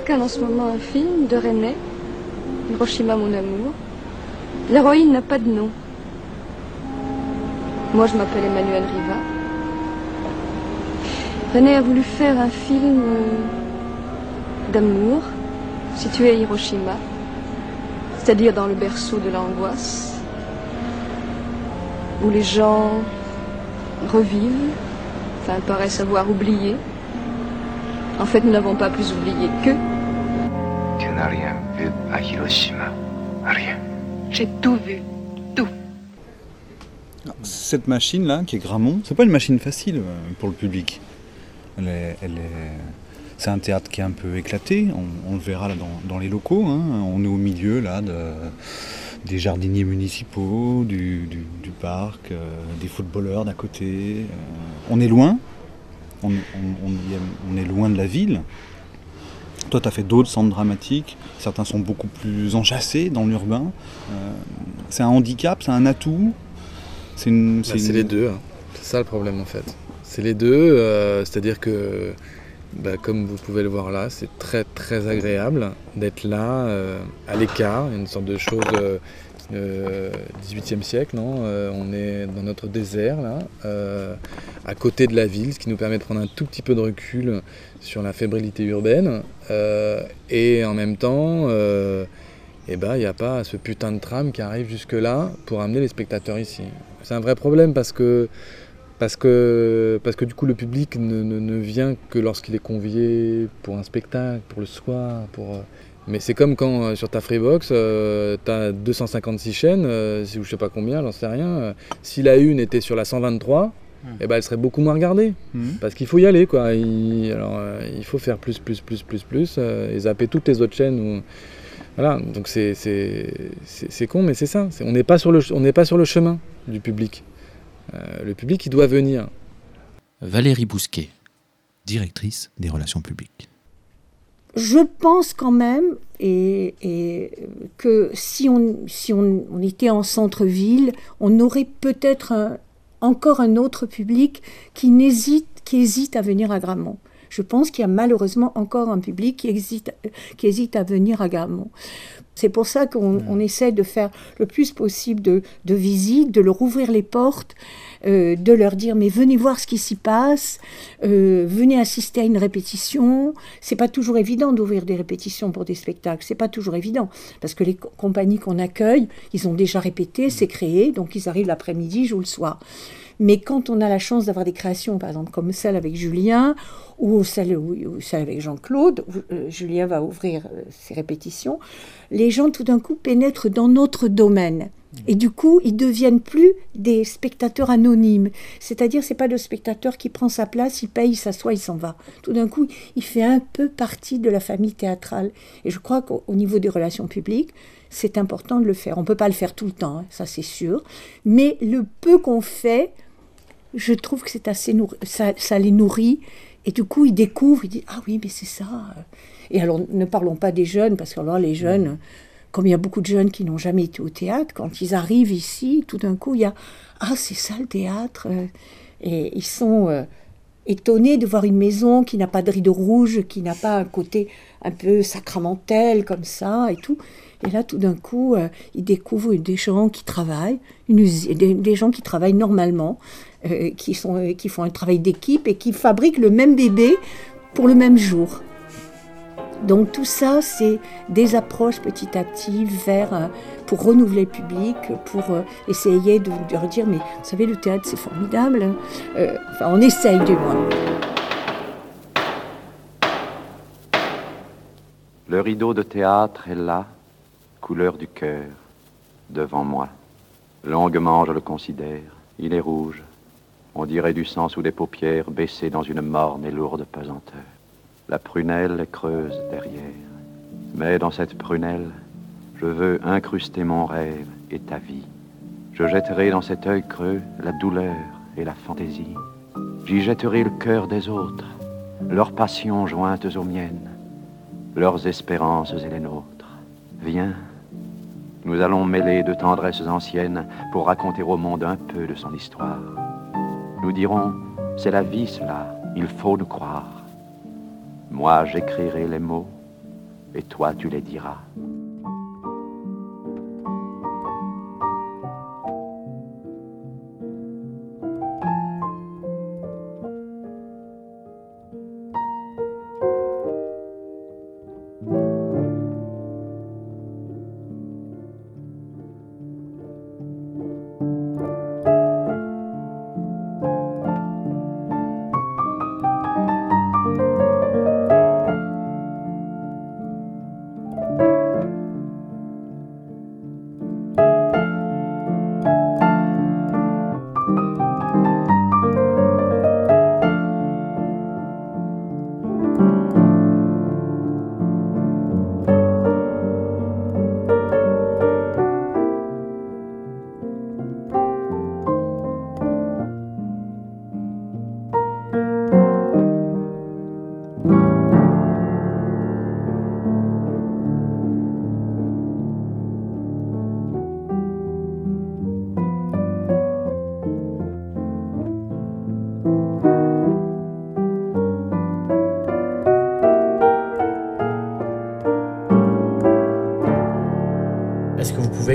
Cannes en ce moment un film de René, Hiroshima mon amour. L'héroïne n'a pas de nom. Moi je m'appelle Emmanuel Riva. René a voulu faire un film euh, d'amour situé à Hiroshima, c'est-à-dire dans le berceau de l'angoisse, où les gens revivent, enfin paraissent avoir oublié. En fait, nous n'avons pas plus oublié qu'eux. Tu n'as rien vu à Hiroshima. Rien. J'ai tout vu. Cette machine-là, qui est Gramont, c'est pas une machine facile euh, pour le public. Elle est, elle est- C'est un théâtre qui est un peu éclaté, on, on le verra là dans, dans les locaux. hein. On est au milieu là de, des jardiniers municipaux, du, du- du parc, euh, des footballeurs d'à côté. euh, on est loin, on, on- on y est, on est loin de la ville. Toi, tu as fait d'autres centres dramatiques, certains sont beaucoup plus enchâssés dans l'urbain. Euh, c'est un handicap, c'est un atout c'est une- Bah, une- les deux. hein. C'est ça le problème en fait. C'est les deux. euh, C'est-à-dire que, bah, comme vous pouvez le voir là, c'est très très agréable d'être là, euh, à l'écart, une sorte de chose euh, euh, 18e siècle. Non Euh, on est dans notre désert là, euh, à côté de la ville, ce qui nous permet de prendre un tout petit peu de recul sur la fébrilité urbaine. et en même temps. eh ben, il n'y a pas ce putain de tram qui arrive jusque-là pour amener les spectateurs ici. C'est un vrai problème parce que, parce que, parce que du coup, le public ne, vient que lorsqu'il est convié pour un spectacle, pour le soir. Pour, Mais c'est comme quand euh, sur ta Freebox, tu as 256 chaînes, euh, si- ou je sais pas combien, j'en sais rien. euh, si la une était sur la 123, eh ben, elle serait beaucoup moins regardée. Parce qu'il faut y aller, quoi. Il, alors, euh, il faut faire plus, plus, plus, plus, plus, euh, et zapper toutes les autres chaînes. Où... Voilà, donc c'est c'est- c'est- c'est con, mais c'est ça. On n'est pas, sur le ch- on n'est pas sur le chemin du public. Euh, le public, il doit venir. Valérie Bousquet. Directrice des relations publiques. Je pense quand même et, et que si, on, si on, on était en centre-ville, on aurait peut-être encore un autre public qui, n'hésite, qui hésite à venir à Gramont. Je pense qu'il y a malheureusement encore un public qui hésite, qui hésite à venir à Gramont. C'est pour ça qu'on on essaie de faire le plus possible de, de visites, de leur ouvrir les portes, euh, de leur dire mais venez voir ce qui s'y passe, euh, venez assister à une répétition. C'est pas toujours évident d'ouvrir des répétitions pour des spectacles, c'est pas toujours évident parce que les co- compagnies qu'on accueille, ils ont déjà répété, c'est créé, donc ils arrivent l'après-midi, jouent le soir. Mais quand on a la chance d'avoir des créations, par exemple comme celle avec Julien ou celle, ou, ou celle avec Jean-Claude, euh, Julien va ouvrir euh, ses répétitions, les gens tout d'un coup pénètrent dans notre domaine. Et du coup, ils deviennent plus des spectateurs anonymes. C'est-à-dire, c'est pas le spectateur qui prend sa place, il paye, il s'assoit, il s'en va. Tout d'un coup, il fait un peu partie de la famille théâtrale. Et je crois qu'au au niveau des relations publiques, c'est important de le faire. On peut pas le faire tout le temps, hein, ça c'est sûr. Mais le peu qu'on fait, je trouve que c'est assez ça les nourrit. Et du coup, ils découvrent, ils disent Ah oui, mais c'est ça. Et alors, ne parlons pas des jeunes, parce que alors les jeunes, comme il y a beaucoup de jeunes qui n'ont jamais été au théâtre, quand ils arrivent ici, tout d'un coup, il y a Ah, c'est ça le théâtre. euh, Et ils sont euh, étonnés de voir une maison qui n'a pas de rideau rouge, qui n'a pas un côté un peu sacramentel comme ça et tout. Et là, tout d'un coup, euh, ils découvrent des gens qui travaillent, des, gens qui travaillent normalement, qui font un travail d'équipe et qui fabriquent le même bébé pour le même jour. Donc tout ça, c'est des approches petit à petit vers, euh, pour renouveler le public, pour euh, essayer de, de leur dire, mais vous savez, le théâtre, c'est formidable. hein. Euh, enfin, on essaye du moins. Le rideau de théâtre est là, couleur du cœur, devant moi. Longuement je le considère, il est rouge. On dirait du sang sous des paupières baissées dans une morne et lourde pesanteur. La prunelle creuse derrière. Mais dans cette prunelle, je veux incruster mon rêve et ta vie. Je jetterai dans cet œil creux la douleur et la fantaisie. J'y jetterai le cœur des autres, leurs passions jointes aux miennes, leurs espérances et les nôtres. Viens, nous allons mêler de tendresses anciennes pour raconter au monde un peu de son histoire. Nous dirons, c'est la vie cela, il faut nous croire. Moi j'écrirai les mots et toi tu les diras.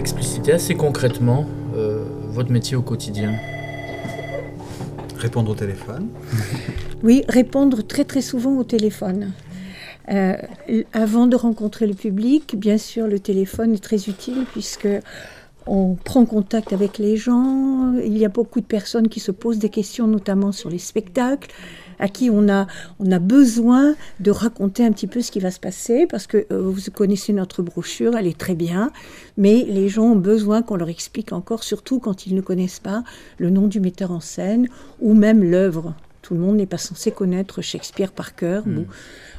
Expliciter assez concrètement euh, votre métier au quotidien Répondre au téléphone. [laughs] Oui, répondre très très souvent au téléphone. Euh, avant de rencontrer le public, bien sûr, le téléphone est très utile puisque on prend contact avec les gens. Il y a beaucoup de personnes qui se posent des questions, notamment sur les spectacles, à qui on a, on a besoin de raconter un petit peu ce qui va se passer parce que euh, vous connaissez notre brochure, elle est très bien, mais les gens ont besoin qu'on leur explique encore, surtout quand ils ne connaissent pas le nom du metteur en scène ou même l'œuvre. Tout le monde n'est pas censé connaître Shakespeare par cœur ou,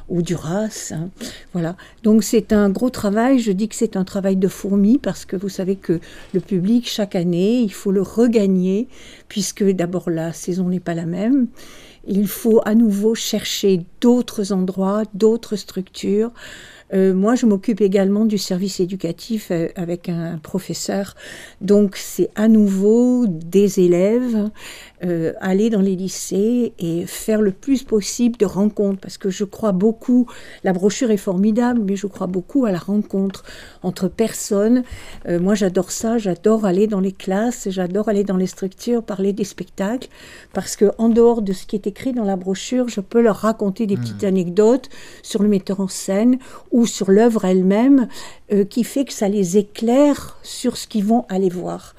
ou Duras. hein. Voilà. Donc c'est un gros travail. Je dis que c'est un travail de fourmi parce que vous savez que le public, chaque année, il faut le regagner puisque d'abord la saison n'est pas la même. Il faut à nouveau chercher d'autres endroits, d'autres structures. Euh, moi, je m'occupe également du service éducatif euh, avec un professeur. Donc, c'est à nouveau des élèves, euh, aller dans les lycées et faire le plus possible de rencontres. Parce que je crois beaucoup, la brochure est formidable, mais je crois beaucoup à la rencontre entre personnes. Euh, moi, j'adore ça, j'adore aller dans les classes, j'adore aller dans les structures, parler des spectacles. Parce que en dehors de ce qui est écrit dans la brochure, je peux leur raconter des petites anecdotes sur le metteur en scène ou sur l'œuvre elle-même, euh, qui fait que ça les éclaire sur ce qu'ils vont aller voir.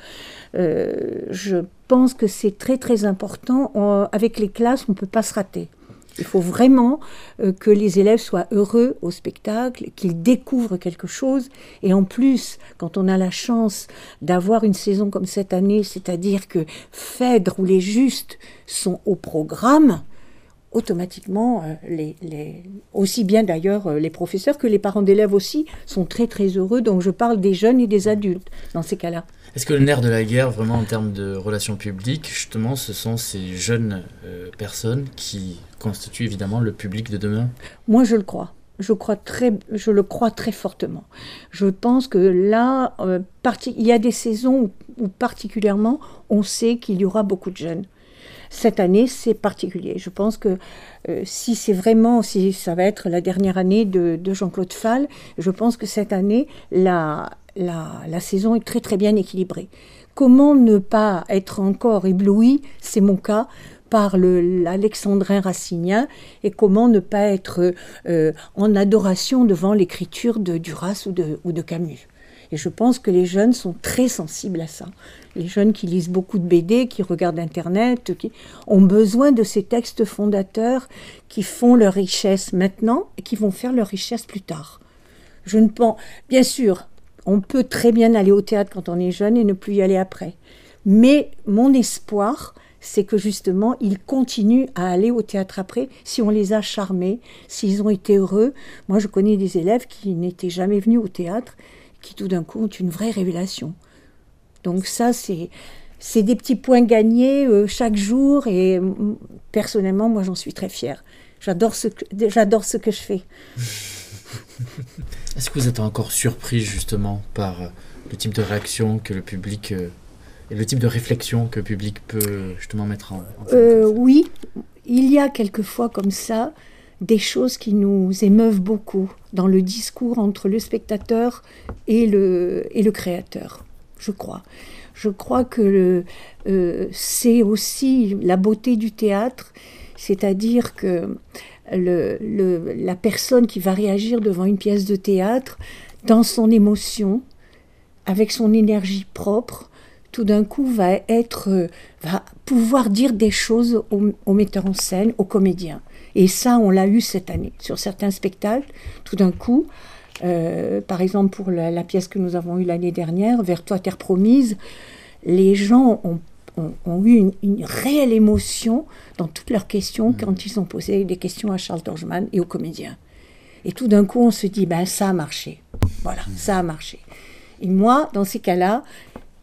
Euh, je pense que c'est très très important. Avec les classes, on ne peut pas se rater. Il faut vraiment euh, que les élèves soient heureux au spectacle, qu'ils découvrent quelque chose. Et en plus, quand on a la chance d'avoir une saison comme cette année, c'est-à-dire que Phèdre ou les Justes sont au programme, automatiquement, euh, aussi bien d'ailleurs euh, les professeurs que les parents d'élèves aussi sont très très heureux. Donc je parle des jeunes et des adultes dans ces cas-là. Est-ce que le nerf de la guerre, vraiment en termes de relations publiques, justement, ce sont ces jeunes euh, personnes qui constituent évidemment le public de demain? Moi, je le crois. Je, crois très, je le crois très fortement. Je pense que là, euh, il y a des saisons où, où particulièrement on sait qu'il y aura beaucoup de jeunes. Cette année, c'est particulier. Je pense que euh, si c'est vraiment, si ça va être la dernière année de, de Jean-Claude Fall, je pense que cette année, la, la, saison est très très bien équilibrée. Comment ne pas être encore ébloui, c'est mon cas, par le- l'alexandrin racinien et comment ne pas être euh, en adoration devant l'écriture de Duras ou de, ou de Camus. Et je pense que les jeunes sont très sensibles à ça. Les jeunes qui lisent beaucoup de BD, qui regardent Internet, qui ont besoin de ces textes fondateurs qui font leur richesse maintenant et qui vont faire leur richesse plus tard. Je ne pense, bien sûr, on peut très bien aller au théâtre quand on est jeune et ne plus y aller après. Mais mon espoir, c'est que justement, ils continuent à aller au théâtre après si on les a charmés, s'ils ont été heureux. Moi, je connais des élèves qui n'étaient jamais venus au théâtre, qui tout d'un coup ont une vraie révélation. Donc ça, c'est des petits points gagnés euh, chaque jour et mm, personnellement, moi, j'en suis très fière. J'adore ce j'adore ce que je fais. [laughs] Est-ce que vous êtes encore surpris justement par euh, le type de réaction que le public euh, et le type de réflexion que le public peut justement mettre en, en Euh, oui, il y a quelquefois comme ça des choses qui nous émeuvent beaucoup dans le discours entre le spectateur et le, et le créateur, je crois. Je crois que euh, c'est aussi la beauté du théâtre, c'est-à-dire que le, la personne qui va réagir devant une pièce de théâtre, dans son émotion, avec son énergie propre, tout d'un coup va être, euh, va pouvoir dire des choses au, au metteur en scène, au comédien. Et ça, on l'a eu cette année sur certains spectacles. Tout d'un coup, euh, par exemple pour la, la pièce que nous avons eue l'année dernière, Vers toi terre promise, les gens ont, ont- ont eu une, une réelle émotion dans toutes leurs questions quand ils ont posé des questions à Charles Dorjman et aux comédiens. Et tout d'un coup, on se dit, ben ça a marché. Voilà, ça a marché. Et moi, dans ces cas-là,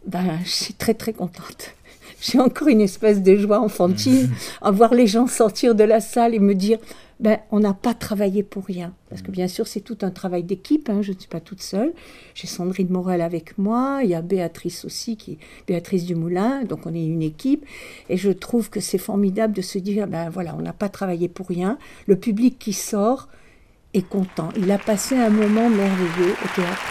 ben, je suis très très contente. J'ai encore une espèce de joie enfantine à voir les gens sortir de la salle et me dire, ben, on n'a pas travaillé pour rien. Parce que bien sûr, c'est tout un travail d'équipe, hein, je ne suis pas toute seule. J'ai Sandrine Morel avec moi, il y a Béatrice aussi, qui Béatrice Dumoulin, donc on est une équipe. Et je trouve que c'est formidable de se dire, ben voilà, on n'a pas travaillé pour rien. Le public qui sort est content. Il a passé un moment merveilleux au théâtre.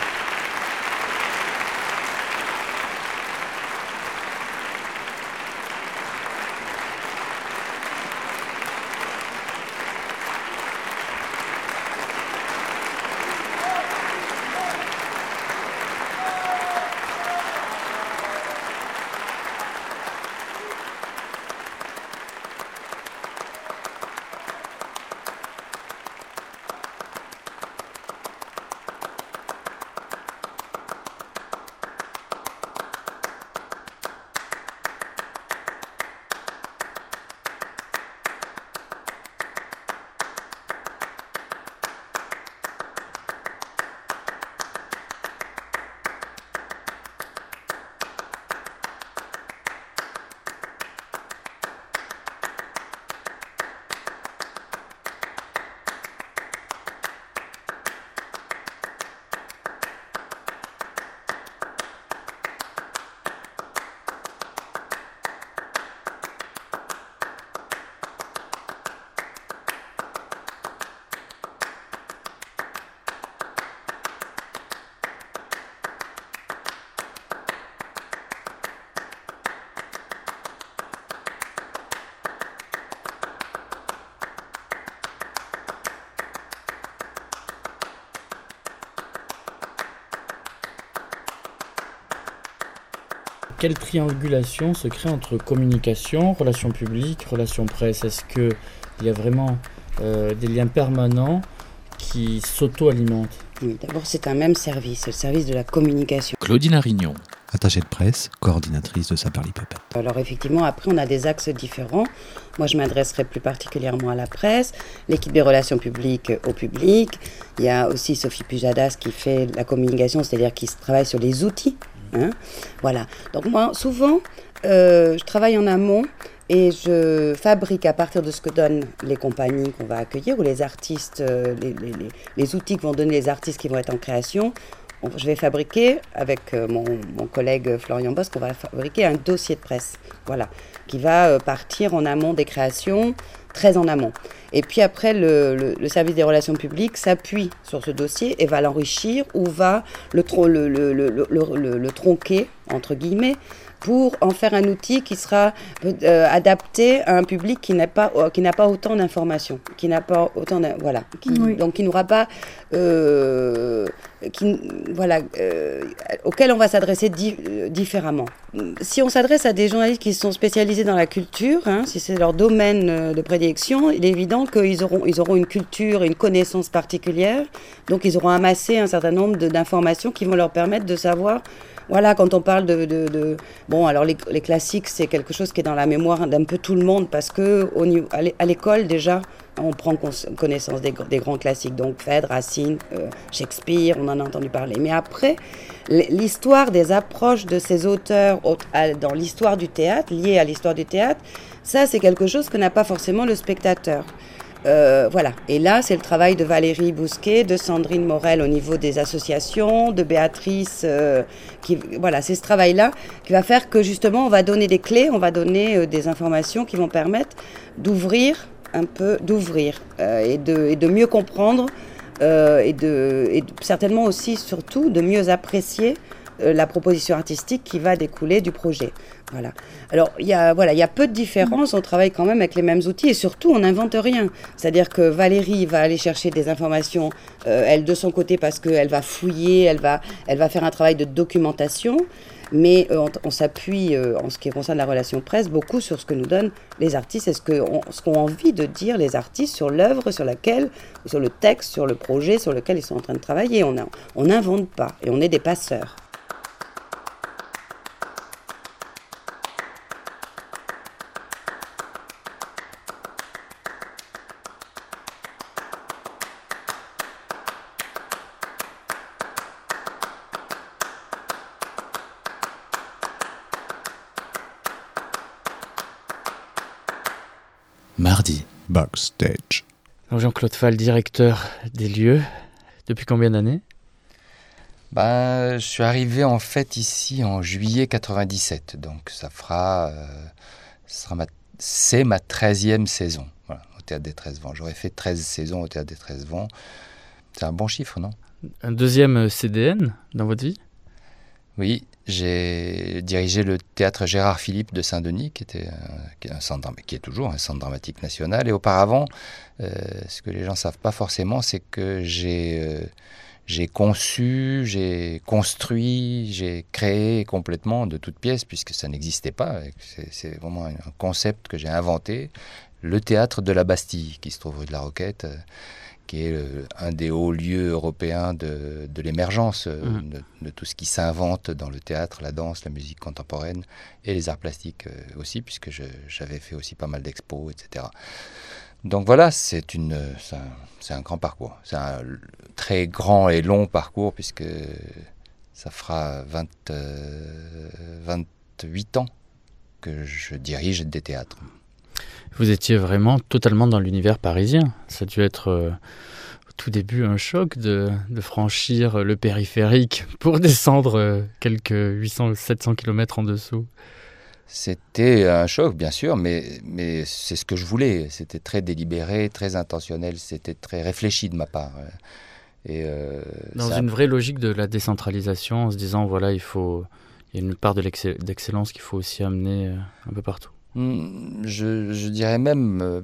Quelle triangulation se crée entre communication, relations publiques, relations presse? Est-ce que il y a vraiment euh, des liens permanents qui s'auto-alimentent? Oui, d'abord c'est un même service, le service de la communication. Claudine Arignon, attachée de presse, coordinatrice de Saparly Puppet. Alors effectivement, après on a des axes différents. Moi je m'adresserai plus particulièrement à la presse, l'équipe des relations publiques au public. Il y a aussi Sophie Pujadas qui fait la communication, c'est-à-dire qui travaille sur les outils. Hein. Voilà. Donc moi souvent euh, je travaille en amont et je fabrique à partir de ce que donnent les compagnies qu'on va accueillir ou les artistes, euh, les, les- les- outils que vont donner les artistes qui vont être en création. On- Je vais fabriquer avec euh, mon, mon collègue Florian Bosque, on va fabriquer un dossier de presse, voilà, qui va euh, partir en amont des créations, très en amont. Et puis après, le, le- le service des relations publiques s'appuie sur ce dossier et va l'enrichir ou va le, tron- le, le- le- le- le- le tronquer, entre guillemets, pour en faire un outil qui sera euh, adapté à un public qui n'a pas, qui n'a pas autant d'informations, qui n'a pas autant d'in- voilà, qui- Oui. donc qui n'aura pas, euh, voilà, euh, auquel on va s'adresser euh, différemment. Si on s'adresse à des journalistes qui sont spécialisés dans la culture, hein, si c'est leur domaine euh, de prédilection, il est évident qu'ils auront, ils auront une culture une connaissance particulière, donc ils auront amassé un certain nombre d'informations qui vont leur permettre de savoir voilà, quand on parle de... Bon, alors les, les classiques, c'est quelque chose qui est dans la mémoire d'un peu tout le monde, parce que au niveau, à l'école, déjà, on prend connaissance des, gr- des grands classiques. Donc, Phèdre, Racine, euh, Shakespeare, on en a entendu parler. Mais après, l'histoire des approches de ces auteurs dans l'histoire du théâtre, liée à l'histoire du théâtre, ça, c'est quelque chose que n'a pas forcément le spectateur. Euh, voilà. Et là, c'est le travail de Valérie Bousquet, de Sandrine Morel au niveau des associations, de Béatrice. euh, qui, voilà, c'est ce travail-là qui va faire que justement, on va donner des clés, on va donner euh, des informations qui vont permettre d'ouvrir un peu, d'ouvrir euh, et, de, de mieux comprendre euh, et, de, et certainement aussi, surtout, de mieux apprécier euh, la proposition artistique qui va découler du projet. Voilà. Alors, il y a, voilà, il y a peu de différences, on travaille quand même avec les mêmes outils et surtout, on n'invente rien. C'est-à-dire que Valérie va aller chercher des informations, elle de son côté, parce qu'elle va fouiller, elle va, elle va faire un travail de documentation, mais euh, on, s'appuie, euh, en ce qui concerne la relation presse, beaucoup sur ce que nous donnent les artistes et ce qu'ont envie de dire les artistes sur l'œuvre sur laquelle, sur le texte, sur le projet sur lequel ils sont en train de travailler. On n'invente pas et on est des passeurs. Mardi. Backstage. Jean-Claude Fall, directeur des lieux, depuis combien d'années? Ben, je suis arrivé en fait ici en juillet 97, donc ça fera, euh, sera ma- c'est ma 13e saison voilà, au Théâtre des 13 Vents. J'aurais fait 13 saisons au Théâtre des 13 Vents. C'est un bon chiffre, non? Un deuxième euh, CDN dans votre vie? Oui, j'ai dirigé le théâtre Gérard Philippe de Saint-Denis, qui était est un qui est toujours un centre dramatique national. Et auparavant, euh, ce que les gens savent pas forcément, c'est que j'ai euh, j'ai conçu, j'ai construit, j'ai créé complètement de toutes pièces, puisque ça n'existait pas. C'est- vraiment un concept que j'ai inventé. Le théâtre de la Bastille, qui se trouve rue de la Roquette, euh, qui est euh, un des hauts lieux européens de, de l'émergence, euh, Mhm. de, de tout ce qui s'invente dans le théâtre, la danse, la musique contemporaine et les arts plastiques euh, aussi, puisque j'avais fait aussi pas mal d'expos, etc. Donc voilà, c'est un, un grand parcours. C'est un très grand et long parcours, puisque ça fera 20, euh, 28 ans que je dirige des théâtres. Vous étiez vraiment totalement dans l'univers parisien. Ça a dû être euh, au tout début un choc de, de franchir le périphérique pour descendre euh, quelques 800 700 km en dessous. C'était un choc, bien sûr, mais, mais c'est ce que je voulais. C'était très délibéré, très intentionnel, c'était très réfléchi de ma part. Et, euh, Dans ça- une vraie logique de la décentralisation, en se disant voilà, il faut il y a une part de d'excellence qu'il faut aussi amener un peu partout. Hmm, Je, dirais même, euh,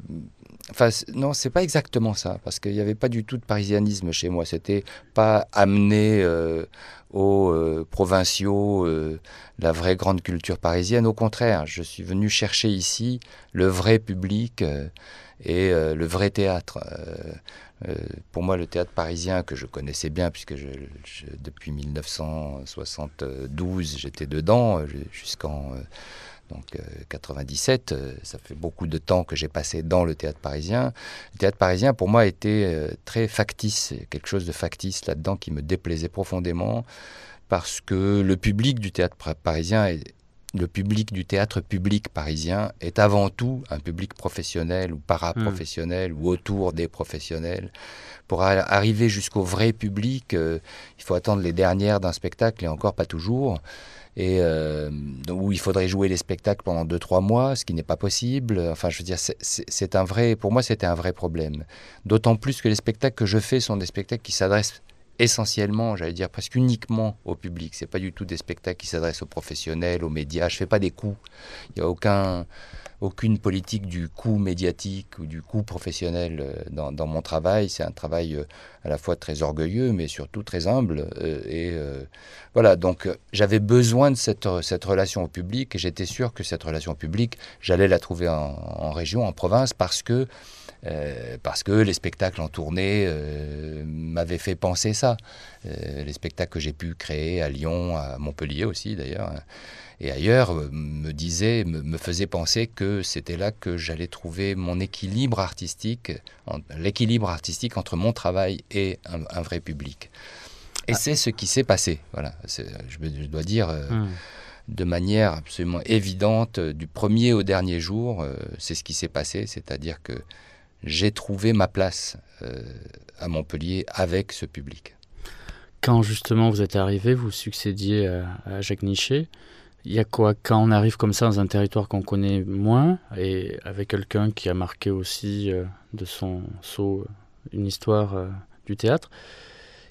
Enfin, non, c'est pas exactement ça, parce qu'il n'y avait pas du tout de parisianisme chez moi. C'était pas amener euh, aux euh, provinciaux la vraie grande culture parisienne. Au contraire, je suis venu chercher ici le vrai public et le vrai théâtre. Pour moi, le théâtre parisien que je connaissais bien, puisque depuis 1972, j'étais dedans jusqu'en donc euh, 97, euh, ça fait beaucoup de temps que j'ai passé dans le théâtre parisien. Le théâtre parisien, pour moi, était euh, très factice, Il y a quelque chose de factice là-dedans qui me déplaisait profondément, parce que le public du théâtre parisien est- le public du théâtre public parisien est avant tout un public professionnel ou paraprofessionnel ou autour des professionnels. Pour arriver jusqu'au vrai public, euh, il faut attendre les dernières d'un spectacle et encore pas toujours. Et euh, où il faudrait jouer les spectacles pendant 2-3 mois, ce qui n'est pas possible. Enfin, je veux dire, c'est- un vrai, pour moi, c'était un vrai problème. D'autant plus que les spectacles que je fais sont des spectacles qui s'adressent essentiellement, j'allais dire presque uniquement au public. C'est pas du tout des spectacles qui s'adressent aux professionnels, aux médias. Je fais pas des coups. Il n'y a aucun, aucune politique du coup médiatique ou du coup professionnel euh, dans, mon travail. C'est un travail euh, à la fois très orgueilleux, mais surtout très humble. euh, et voilà, donc j'avais besoin de cette, relation au public et j'étais sûr que cette relation au public, j'allais la trouver en région, en province, parce que euh, parce que les spectacles en tournée euh, m'avaient fait penser ça. Euh, les spectacles que j'ai pu créer à Lyon, à Montpellier aussi d'ailleurs, hein, et ailleurs, me disaient, me, me faisaient penser que c'était là que j'allais trouver mon équilibre artistique, l'équilibre artistique entre mon travail et un, un vrai public. Et c'est ce qui s'est passé. Voilà, je, je dois dire. Hmm. de manière absolument évidente, du premier au dernier jour, euh, c'est ce qui s'est passé, c'est-à-dire que j'ai trouvé ma place euh, à Montpellier avec ce public. Quand justement vous êtes arrivé, vous succédiez à, Jacques Nichet. Il y a quoi quand on arrive comme ça dans un territoire qu'on connaît moins et avec quelqu'un qui a marqué aussi euh, de son saut euh, une histoire du théâtre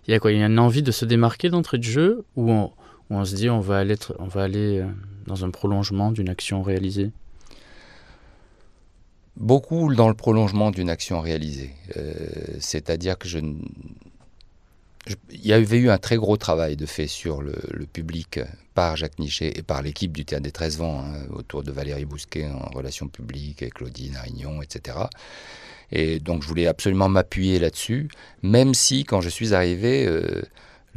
Il y a quoi Il y a une envie de se démarquer d'entrée de jeu ou on, on se dit on va aller, on va aller dans un prolongement d'une action réalisée? Beaucoup dans le prolongement d'une action réalisée. Euh, C'est-à-dire que je, je- Il y avait eu un très gros travail de fait sur le, le public par Jacques Nichet et par l'équipe du Théâtre des 13 Vents, hein, autour de Valérie Bousquet en relations publiques, et Claudine Arignon, etc. Et donc je voulais absolument m'appuyer là-dessus, même si quand je suis arrivé, euh,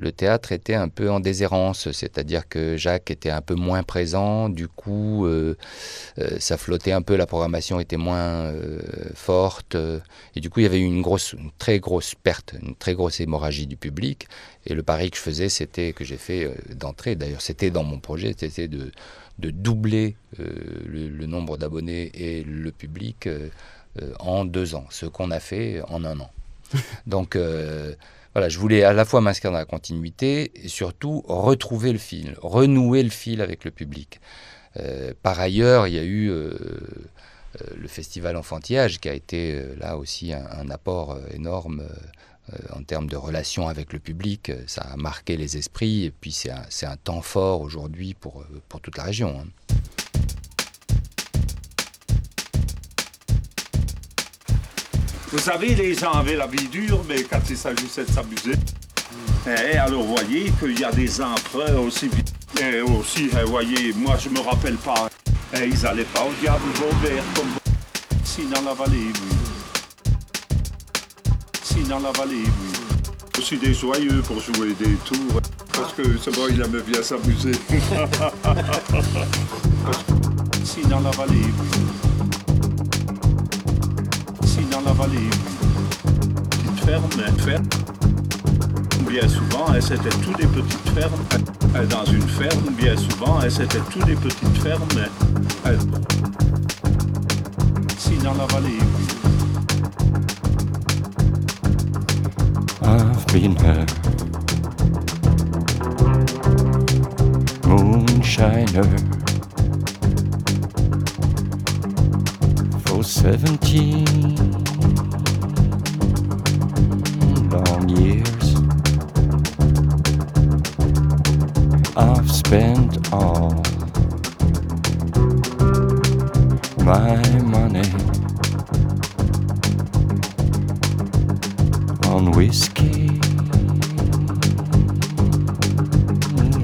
le théâtre était un peu en déshérence, c'est-à-dire que Jacques était un peu moins présent, du coup euh, euh, ça flottait un peu, la programmation était moins euh, forte, et du coup il y avait eu une grosse, une très grosse perte, une très grosse hémorragie du public. Et le pari que je faisais, c'était que j'ai fait d'entrée, d'ailleurs c'était dans mon projet, c'était de, de doubler le, le nombre d'abonnés et le public en deux ans, ce qu'on a fait en un an. [laughs] Donc voilà, je voulais à la fois m'inscrire dans la continuité et surtout retrouver le fil, renouer le fil avec le public. Euh, par ailleurs, il y a eu euh, euh, le festival Enfantillage qui a été là aussi un, apport énorme en termes de relation avec le public. Ça a marqué les esprits et puis c'est un, un temps fort aujourd'hui pour, pour toute la région. Vous savez, les gens avaient la vie dure, mais quand il s'agissait de s'amuser. Et alors, vous voyez qu'il y a des empereurs aussi. Et aussi, vous voyez, moi, je me rappelle pas. Ils allaient pas au diable Vauvert comme si dans la vallée, oui. Si dans la vallée, oui. Aussi des joyeux pour jouer des tours. Parce que c'est bon, il aimait bien s'amuser. [laughs] si dans la vallée, oui avalé une petite ferme, une ferme. Bien souvent, hein, c'était tous des petites fermes. Euh, dans une ferme, bien souvent, hein, c'était tous des petites fermes. Euh, si dans la vallée. I've been her. Moonshiner. For 17 years. I've spent all my money on whiskey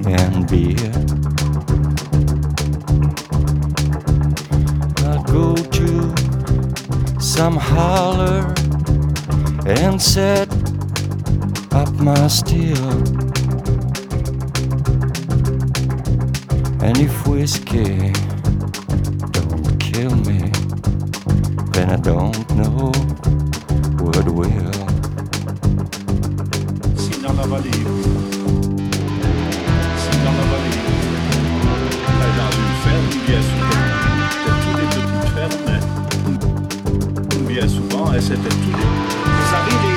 and beer. I'd go to some holler and said my steel. And if whiskey don't kill me, then I don't know what will. Sin dans la vallée, la vallée, dans une ferme bien souvent, bien souvent, et c'était tous les.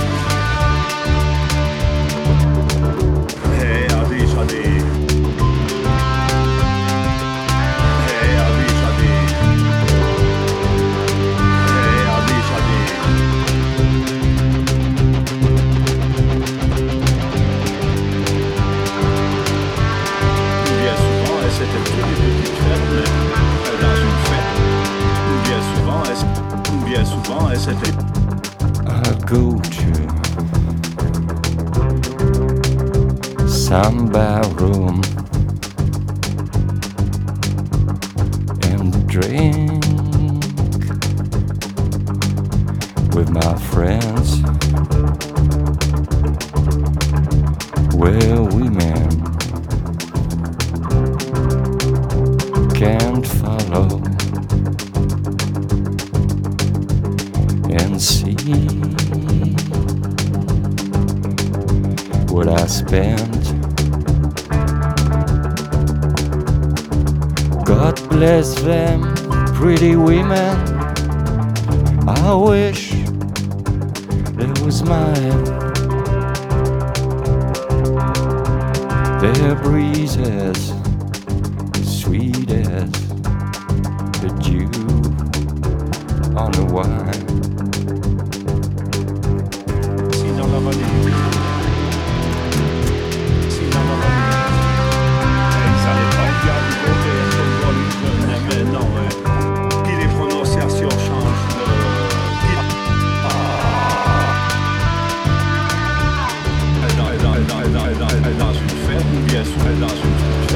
Pacific. I'll go to samba room.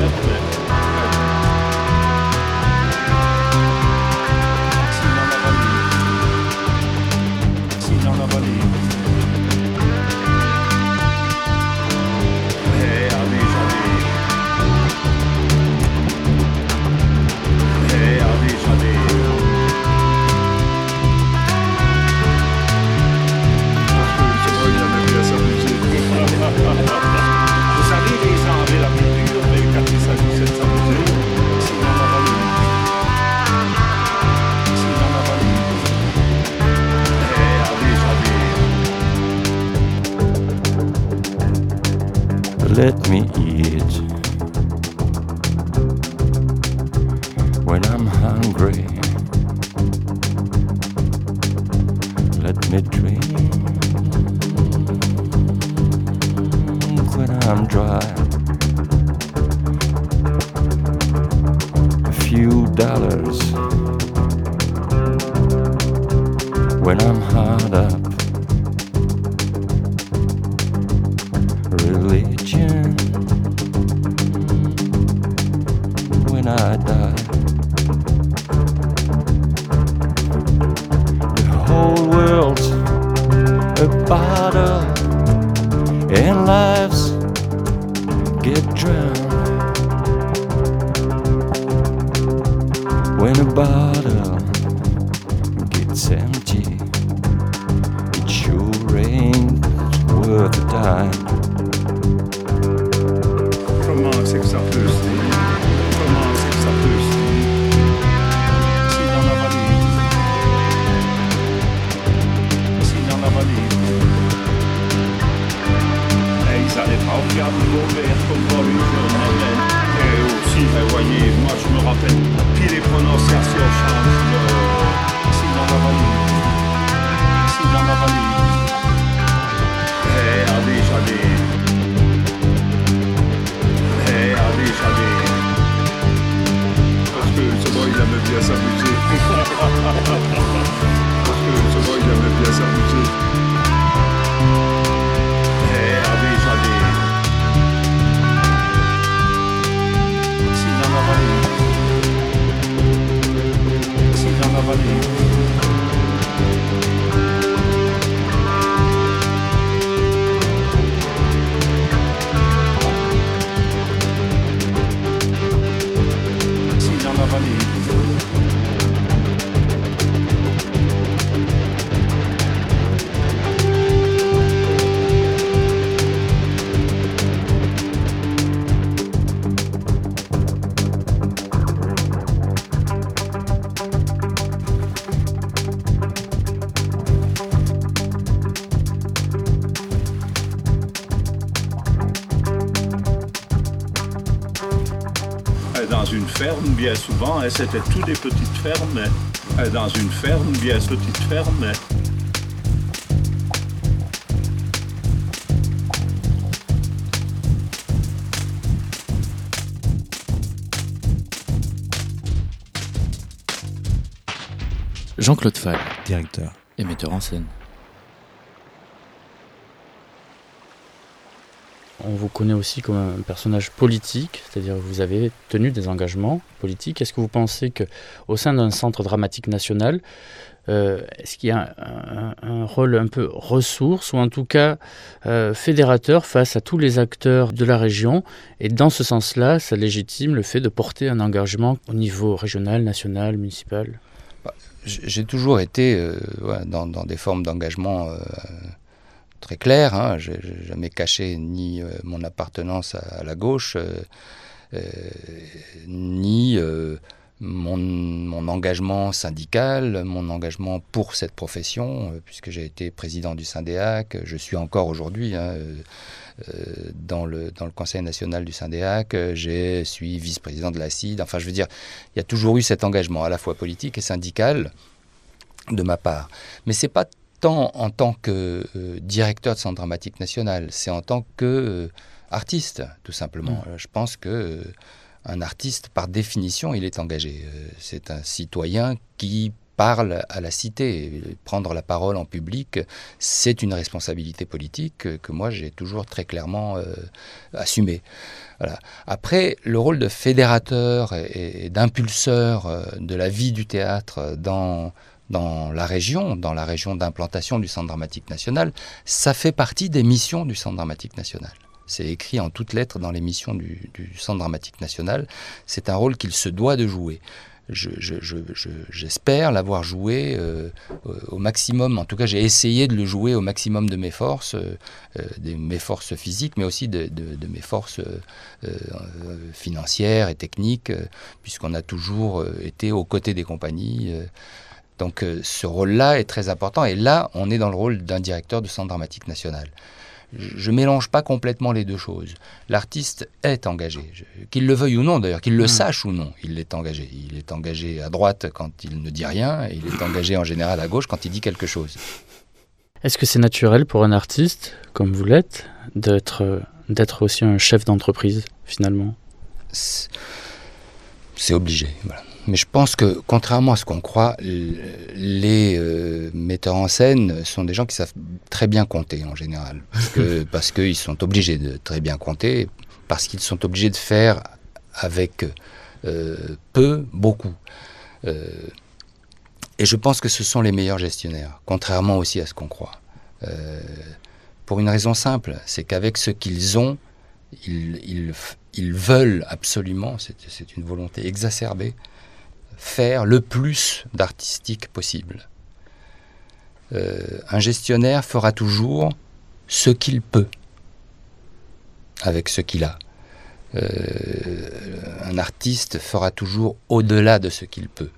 Testament. Souvent, et c'était tout des petites fermes. euh, Dans une ferme, bien petite ferme. Jean-Claude Fall, directeur et metteur en scène. On vous connaît aussi comme un personnage politique, c'est-à-dire que vous avez tenu des engagements politiques. Est-ce que vous pensez que, au sein d'un centre dramatique national, euh, est-ce qu'il y a un, rôle un peu ressource ou en tout cas euh, fédérateur face à tous les acteurs de la région? Et dans ce sens-là, ça légitime le fait de porter un engagement au niveau régional, national, municipal? J- J'ai toujours été euh, dans, des formes d'engagement très claires. Hein. Je n'ai jamais caché ni euh, mon appartenance à, la gauche, euh, euh, ni mon, engagement syndical, mon engagement pour cette profession, puisque j'ai été président du Syndéac, je suis encore aujourd'hui. hein, dans, le, dans le Conseil national du Syndéac, je suis vice-président de la CID. Enfin, je veux dire, il y a toujours eu cet engagement à la fois politique et syndical de ma part. Mais c'est pas tant en tant que euh, directeur de Centre dramatique national, c'est en tant que euh, artiste, tout simplement. Euh, Je pense que un artiste, par définition, il est engagé. C'est un citoyen qui parle à la cité. Prendre la parole en public, c'est une responsabilité politique que moi j'ai toujours très clairement euh, assumée. Voilà. Après, le rôle de fédérateur et, et d'impulseur de la vie du théâtre dans, dans la région, dans la région d'implantation du Centre dramatique national, ça fait partie des missions du Centre dramatique national. C'est écrit en toutes lettres dans les missions du, Centre dramatique national. C'est un rôle qu'il se doit de jouer. Je- je- je- je- J'espère l'avoir joué euh, au- au maximum. En tout cas, j'ai essayé de le jouer au maximum de mes forces, euh, euh, de mes forces physiques, mais aussi de, mes forces euh, euh, euh, financières et techniques, euh, puisqu'on a toujours euh, été aux côtés des compagnies. Donc euh, ce rôle-là est très important. Et là, on est dans le rôle d'un directeur de centre dramatique national. Je ne mélange pas complètement les deux choses. L'artiste est engagé, qu'il le veuille ou non d'ailleurs, qu'il le sache ou non, il est engagé. Il est engagé à droite quand il ne dit rien, et il est engagé en général à gauche quand il dit quelque chose. Est-ce que c'est naturel pour un artiste, comme vous l'êtes, d'être d'être aussi un chef d'entreprise, finalement? C'est obligé. voilà. Mais je pense que, contrairement à ce qu'on croit, les euh, metteurs en scène sont des gens qui savent très bien compter en général. [laughs] Parce qu'ils sont obligés de très bien compter, parce qu'ils sont obligés de faire avec euh, peu, beaucoup. Euh, et je pense que ce sont les meilleurs gestionnaires, contrairement aussi à ce qu'on croit. Pour une raison simple, c'est qu'avec ce qu'ils ont, ils, ils, f- ils veulent absolument, c'est une volonté exacerbée, faire le plus d'artistique possible. Euh, un gestionnaire fera toujours ce qu'il peut avec ce qu'il a. Euh, un artiste fera toujours au-delà de ce qu'il peut.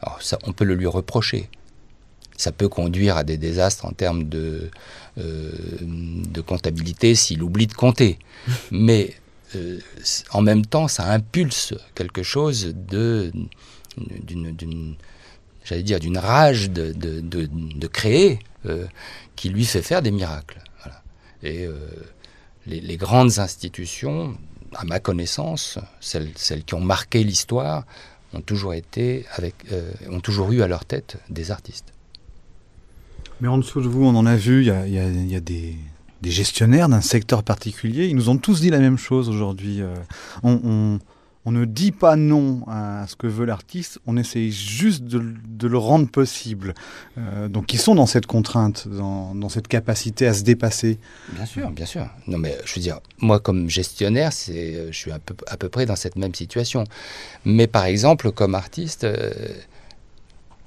Alors ça, on peut le lui reprocher. Ça peut conduire à des désastres en termes de, euh, de comptabilité s'il oublie de compter. [laughs] Mais euh, en même temps, ça impulse quelque chose d'une, j'allais dire, d'une rage de, créer euh, qui lui fait faire des miracles. Et euh, les, grandes institutions, à ma connaissance, celles, qui ont marqué l'histoire, ont toujours été avec, ont toujours eu à leur tête des artistes. Mais en dessous de vous, on en a vu, il y a des, des gestionnaires d'un secteur particulier. Ils nous ont tous dit la même chose aujourd'hui. Euh, on, ne dit pas non à ce que veut l'artiste, on essaye juste de, le- rendre possible. Euh, donc ils sont dans cette contrainte, dans, cette capacité à se dépasser. Bien sûr, bien sûr. Non, mais je veux dire, moi, comme gestionnaire, c'est, euh, je suis à peu, près dans cette même situation. Mais par exemple, comme artiste,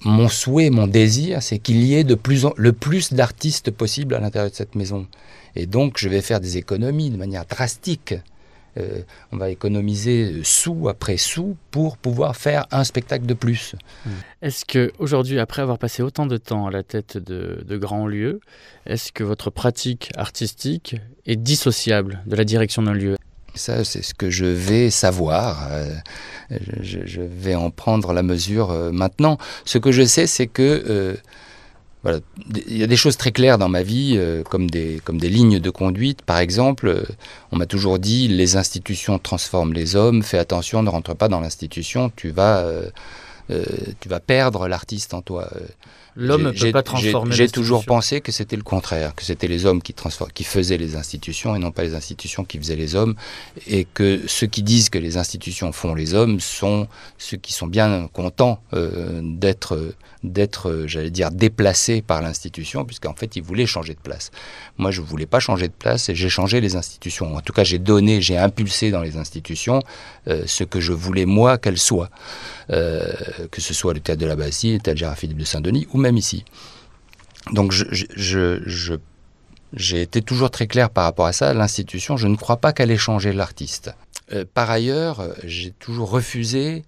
mon souhait, mon désir, c'est qu'il y ait de plus le plus d'artistes possible à l'intérieur de cette maison. Et donc, je vais faire des économies de manière drastique. Euh, on va économiser sous après sous pour pouvoir faire un spectacle de plus. Est-ce que aujourd'hui, après avoir passé autant de temps à la tête de, de grands lieux, est-ce que votre pratique artistique est dissociable de la direction d'un lieu? Ça, c'est ce que je vais savoir. euh, je, vais en prendre la mesure euh, maintenant. Ce que je sais, c'est que voilà, il y a des choses très claires dans ma vie, euh, comme, des, comme des lignes de conduite. Par exemple, euh, on m'a toujours dit les institutions transforment les hommes. Fais attention, ne rentre pas dans l'institution. Tu vas, euh, euh, tu vas perdre l'artiste en toi. Euh, L'homme ne peut pas transformer J'ai j'ai toujours pensé que c'était le contraire, que c'était les hommes qui, qui faisaient les institutions et non pas les institutions qui faisaient les hommes, et que ceux qui disent que les institutions font les hommes sont ceux qui sont bien contents euh, d'être, d'être, j'allais dire, déplacés par l'institution, puisqu'en fait ils voulaient changer de place. Moi, je ne voulais pas changer de place et j'ai changé les institutions. En tout cas, j'ai donné, j'ai impulsé dans les institutions euh, ce que je voulais moi qu'elles soient, Euh, que ce soit le théâtre de la Bastille, le théâtre Gérard-Philippe de Saint-Denis ou même ici. Donc j'ai été toujours très clair par rapport à ça. L'institution, je ne crois pas qu'elle ait changé l'artiste. Euh, par ailleurs, euh, j'ai toujours refusé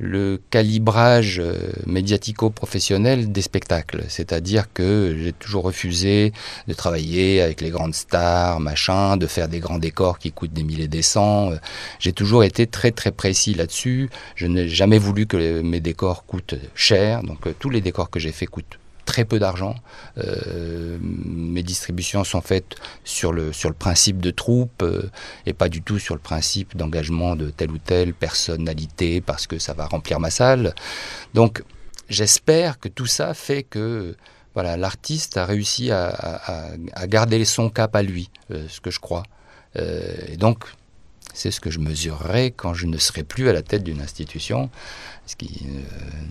le calibrage euh, médiatico-professionnel des spectacles. C'est-à-dire que j'ai toujours refusé de travailler avec les grandes stars, machin, de faire des grands décors qui coûtent des milliers des cents. Euh, J'ai toujours été très très précis là-dessus. Je n'ai jamais voulu que mes décors coûtent cher. Donc euh, tous les décors que j'ai faits coûtent très peu d'argent. Euh, mes distributions sont faites sur le, sur le principe de troupe euh, et pas du tout sur le principe d'engagement de telle ou telle personnalité parce que ça va remplir ma salle. Donc j'espère que tout ça fait que voilà, l'artiste a réussi à, à- garder son cap à lui, euh, ce que je crois. Et donc c'est ce que je mesurerai quand je ne serai plus à la tête d'une institution, ce qui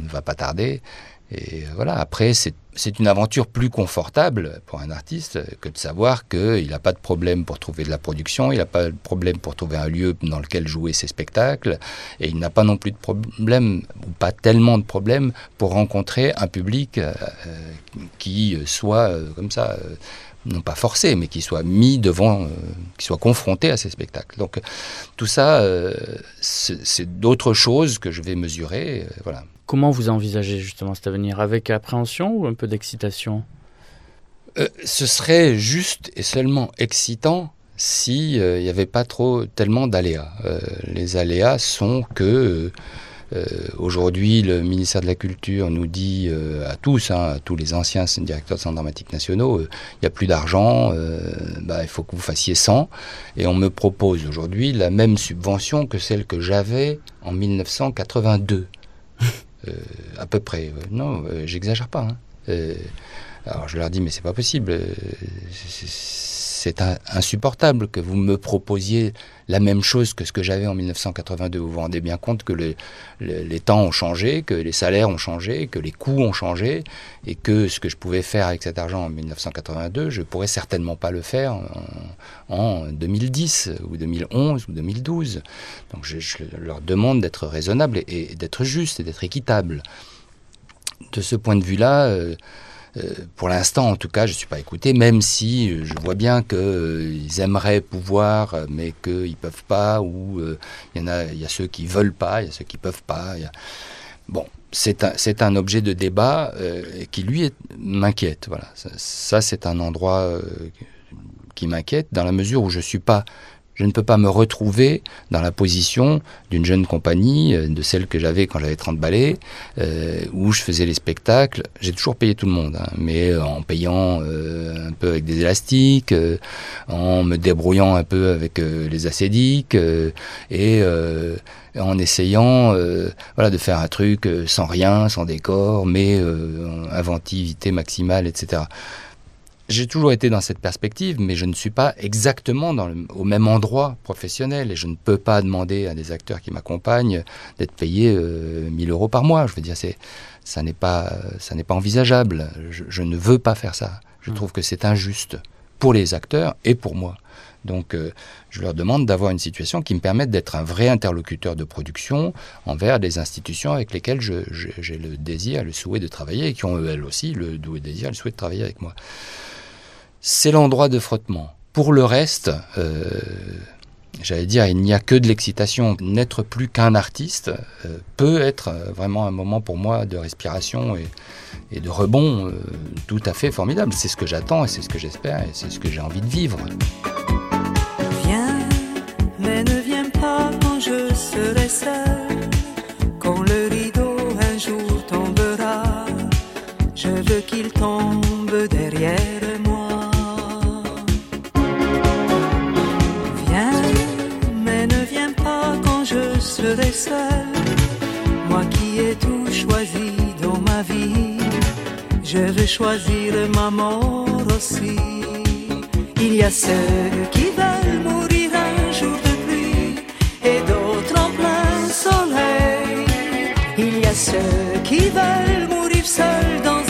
ne va pas tarder. Et euh, voilà, après, c'est une aventure plus confortable pour un artiste que de savoir qu'il n'a pas de problème pour trouver de la production, il n'a pas de problème pour trouver un lieu dans lequel jouer ses spectacles, et il n'a pas non plus de problème, ou pas tellement de problème, pour rencontrer un public euh, euh, qui soit euh, comme ça, euh, non pas forcé, mais qui soit mis devant, euh, qui soit confronté à ces spectacles. Donc tout ça, euh, c'est d'autres choses que je vais mesurer. euh, voilà. Comment vous envisagez justement cet avenir? Avec appréhension ou un peu d'excitation? Euh, ce serait juste et seulement excitant si il n'y avait pas trop tellement d'aléas. Euh, les aléas sont que euh, aujourd'hui le ministère de la Culture nous dit euh, à tous, hein, à tous les anciens directeurs de centres dramatiques nationaux, euh, il n'y a plus d'argent, euh, bah, il faut que vous fassiez 100. Et on me propose aujourd'hui la même subvention que celle que j'avais en 1982. Euh, à peu près. Non, euh, j'exagère pas. hein. Euh, alors je leur dis, mais c'est pas possible. c'est- C'est insupportable que vous me proposiez la même chose que ce que j'avais en 1982. Vous vous rendez bien compte que le- le- les temps ont changé, que les salaires ont changé, que les coûts ont changé, et que ce que je pouvais faire avec cet argent en 1982, je pourrais certainement pas le faire en, en 2010 ou 2011 ou 2012. Donc je, leur demande d'être raisonnable et, d'être juste et d'être équitable. De ce point de vue-là, euh, pour l'instant, en tout cas, je ne suis pas écouté, même si euh, je vois bien qu'ils aimeraient pouvoir, euh, mais qu'ils ne peuvent pas, ou euh, il y en a, y a ceux qui veulent pas, il y a ceux qui peuvent pas. Bon, c'est un, un objet de débat euh, qui, lui, m'inquiète. Voilà. Ça, c'est un endroit euh, qui m'inquiète, dans la mesure où je ne suis pas Je ne peux pas me retrouver dans la position d'une jeune compagnie, euh, de celle que j'avais quand j'avais 30 ballets, euh, où je faisais les spectacles. J'ai toujours payé tout le monde, hein, mais euh, en payant euh, un peu avec des élastiques, en me débrouillant un peu avec les acédiques, et en essayant euh, voilà, de faire un truc sans rien, sans décor, mais en inventivité maximale, etc. J'ai toujours été dans cette perspective, mais je ne suis pas exactement dans le- au même endroit professionnel et je ne peux pas demander à des acteurs qui m'accompagnent d'être payés euh, 1000 euros par mois. Je veux dire, c'est, ça n'est pas, ça n'est pas envisageable. Je, je ne veux pas faire ça. Je trouve que c'est injuste pour les acteurs et pour moi. Donc, euh, je leur demande d'avoir une situation qui me permette d'être un vrai interlocuteur de production envers des institutions avec lesquelles je- je- j'ai le désir, le souhait de travailler et qui ont elles aussi le dou- désir, le souhait de travailler avec moi. C'est l'endroit de frottement. Pour le reste, euh, j'allais dire, il n'y a que de l'excitation. N'être plus qu'un artiste euh, peut être euh, vraiment un moment pour moi de respiration et, de rebond tout à fait formidable. C'est ce que j'attends et c'est ce que j'espère et c'est ce que j'ai envie de vivre. Viens, mais ne viens pas quand je serai seul. Quand le rideau un jour tombera, je veux qu'il tombe Moi qui ai tout choisi dans ma vie, je veux choisir ma mort aussi. Il y a ceux qui veulent mourir un jour de pluie et d'autres en plein soleil. Il y a ceux qui veulent mourir seuls dans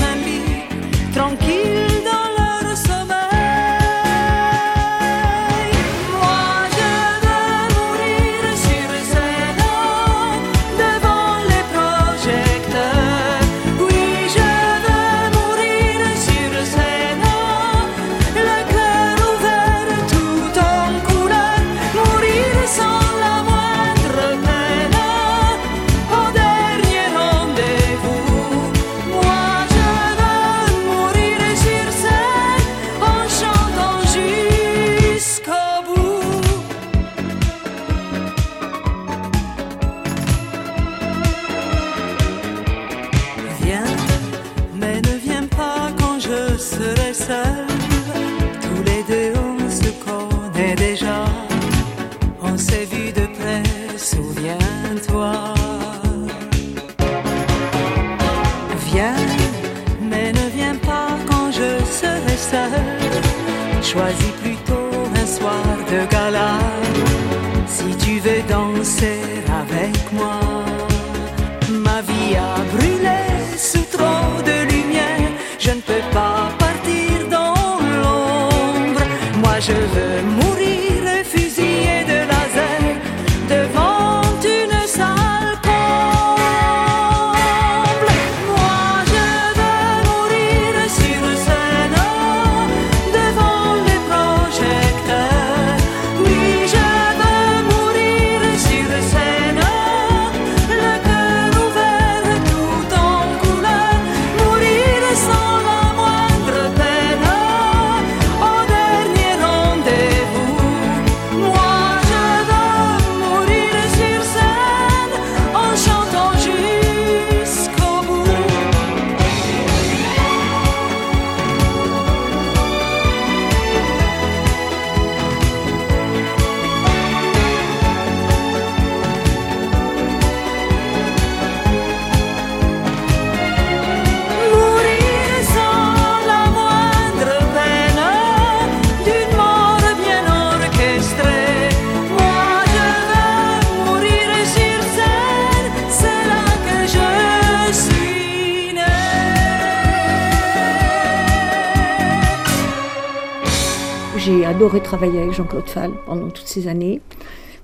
Fall pendant toutes ces années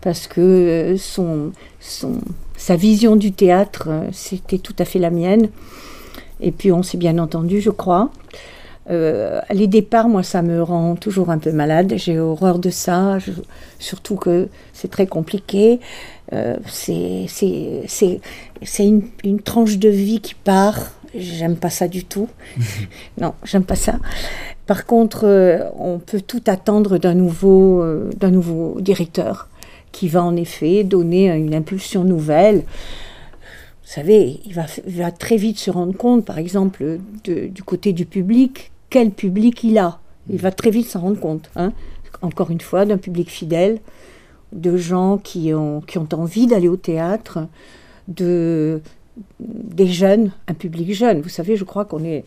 parce que euh, son, son, sa vision du théâtre, euh, c'était tout à fait la mienne. Et puis on s'est bien entendu, je crois. Euh, les départs, moi, ça me rend toujours un peu malade. J'ai horreur de ça, je- surtout que c'est très compliqué. Euh, c'est c'est- c'est- c'est une, une tranche de vie qui part. J'aime pas ça du tout. [laughs] non, j'aime pas ça. Par contre, euh, on peut tout attendre d'un nouveau, euh, d'un nouveau directeur qui va en effet donner une impulsion nouvelle. Vous savez, il va, très vite se rendre compte, par exemple, du côté du public, quel public il a. Il va très vite s'en rendre compte. hein. Encore une fois, d'un public fidèle, de gens qui ont, qui ont envie d'aller au théâtre, de, des jeunes, un public jeune. Vous savez, je crois qu'on est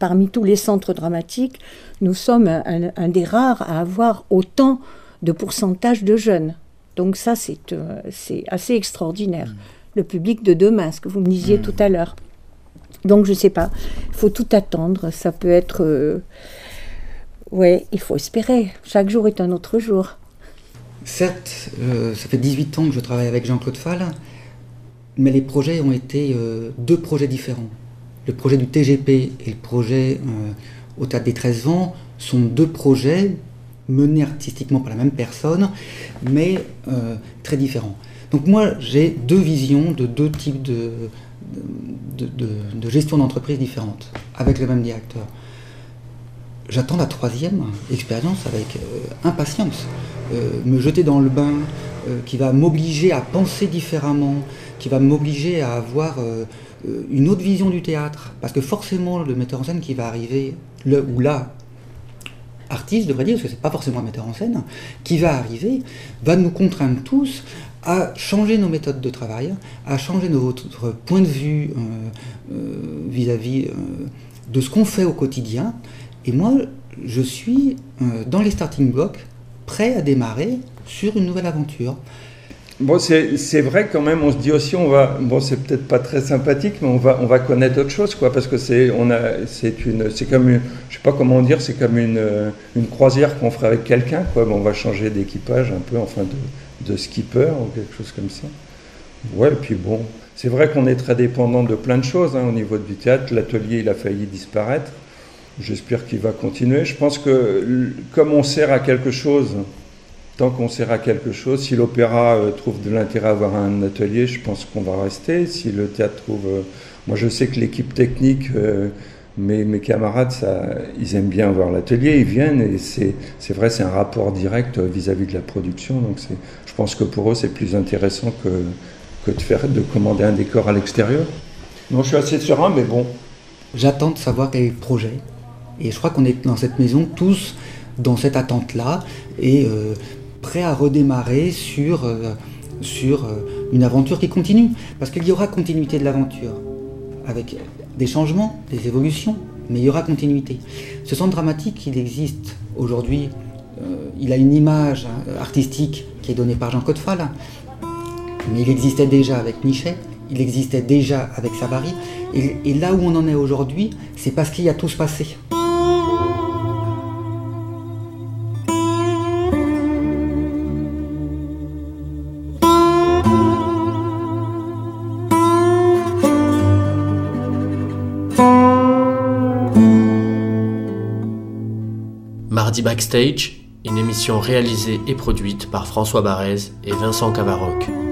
parmi tous les centres dramatiques, nous sommes un, un des rares à avoir autant de pourcentage de jeunes. Donc ça, c'est euh, assez extraordinaire. Le public de demain, ce que vous me disiez tout à l'heure. Donc je ne sais pas, il faut tout attendre. Ça peut être... euh, ouais, il faut espérer. Chaque jour est un autre jour. Certes, euh, ça fait 18 ans que je travaille avec Jean-Claude Fall, mais les projets ont été euh, deux projets différents. Le projet du TGP et le projet euh, au Théâtre des 13 Vents sont deux projets menés artistiquement par la même personne, mais euh, très différents. Donc moi, j'ai deux visions de deux types de, gestion d'entreprise différentes, avec le même directeur. J'attends la troisième expérience avec euh, impatience. Me jeter dans le bain, qui va m'obliger à penser différemment, qui va m'obliger à avoir une autre vision du théâtre. Parce que forcément, le metteur en scène qui va arriver, le ou la artiste, je devrais dire, parce que c'est pas forcément un metteur en scène, qui va arriver, va nous contraindre tous à changer nos méthodes de travail, à changer notre point de vue euh, euh, vis-à-vis euh, de ce qu'on fait au quotidien. Et moi, je suis euh, dans les starting blocks, prêt à démarrer sur une nouvelle aventure. Bon, c'est vrai quand même, on se dit aussi, on va, bon, c'est peut-être pas très sympathique, mais on va, on va connaître autre chose, quoi, parce que c'est, on a, c'est une, c'est comme, une, je sais pas comment dire, c'est comme une, euh, une croisière qu'on ferait avec quelqu'un, quoi. Bon, on va changer d'équipage un peu, enfin, de, de skipper ou quelque chose comme ça. Ouais, et puis bon, c'est vrai qu'on est très dépendant de plein de choses hein, au niveau du théâtre. L'atelier, il a failli disparaître. J'espère qu'il va continuer. Je pense que comme on sert à quelque chose, tant qu'on sert à quelque chose, si l'opéra euh, trouve de l'intérêt à avoir un atelier, je pense qu'on va rester. Si le théâtre trouve... euh, moi, je sais que l'équipe technique, euh, mes, camarades, ça, ils aiment bien avoir l'atelier, ils viennent, et c'est vrai, c'est un rapport direct vis-à-vis de la production. Donc je pense que pour eux, c'est plus intéressant que, que de, faire, de commander un décor à l'extérieur. Non, je suis assez serein, mais bon. J'attends de savoir quel est le projet. Et je crois qu'on est dans cette maison tous dans cette attente-là et euh, prêts à redémarrer sur, euh, euh, une aventure qui continue. Parce qu'il y aura continuité de l'aventure, avec des changements, des évolutions, mais il y aura continuité. Ce centre dramatique, il existe aujourd'hui, euh, il a une image hein, artistique qui est donnée par Jean Codefal, mais il existait déjà avec Nichet, il existait déjà avec Savary, et, et là où on en est aujourd'hui, c'est parce qu'il y a tout se passé. Backstage, une émission réalisée et produite par François Barrez et Vincent Cavaroc.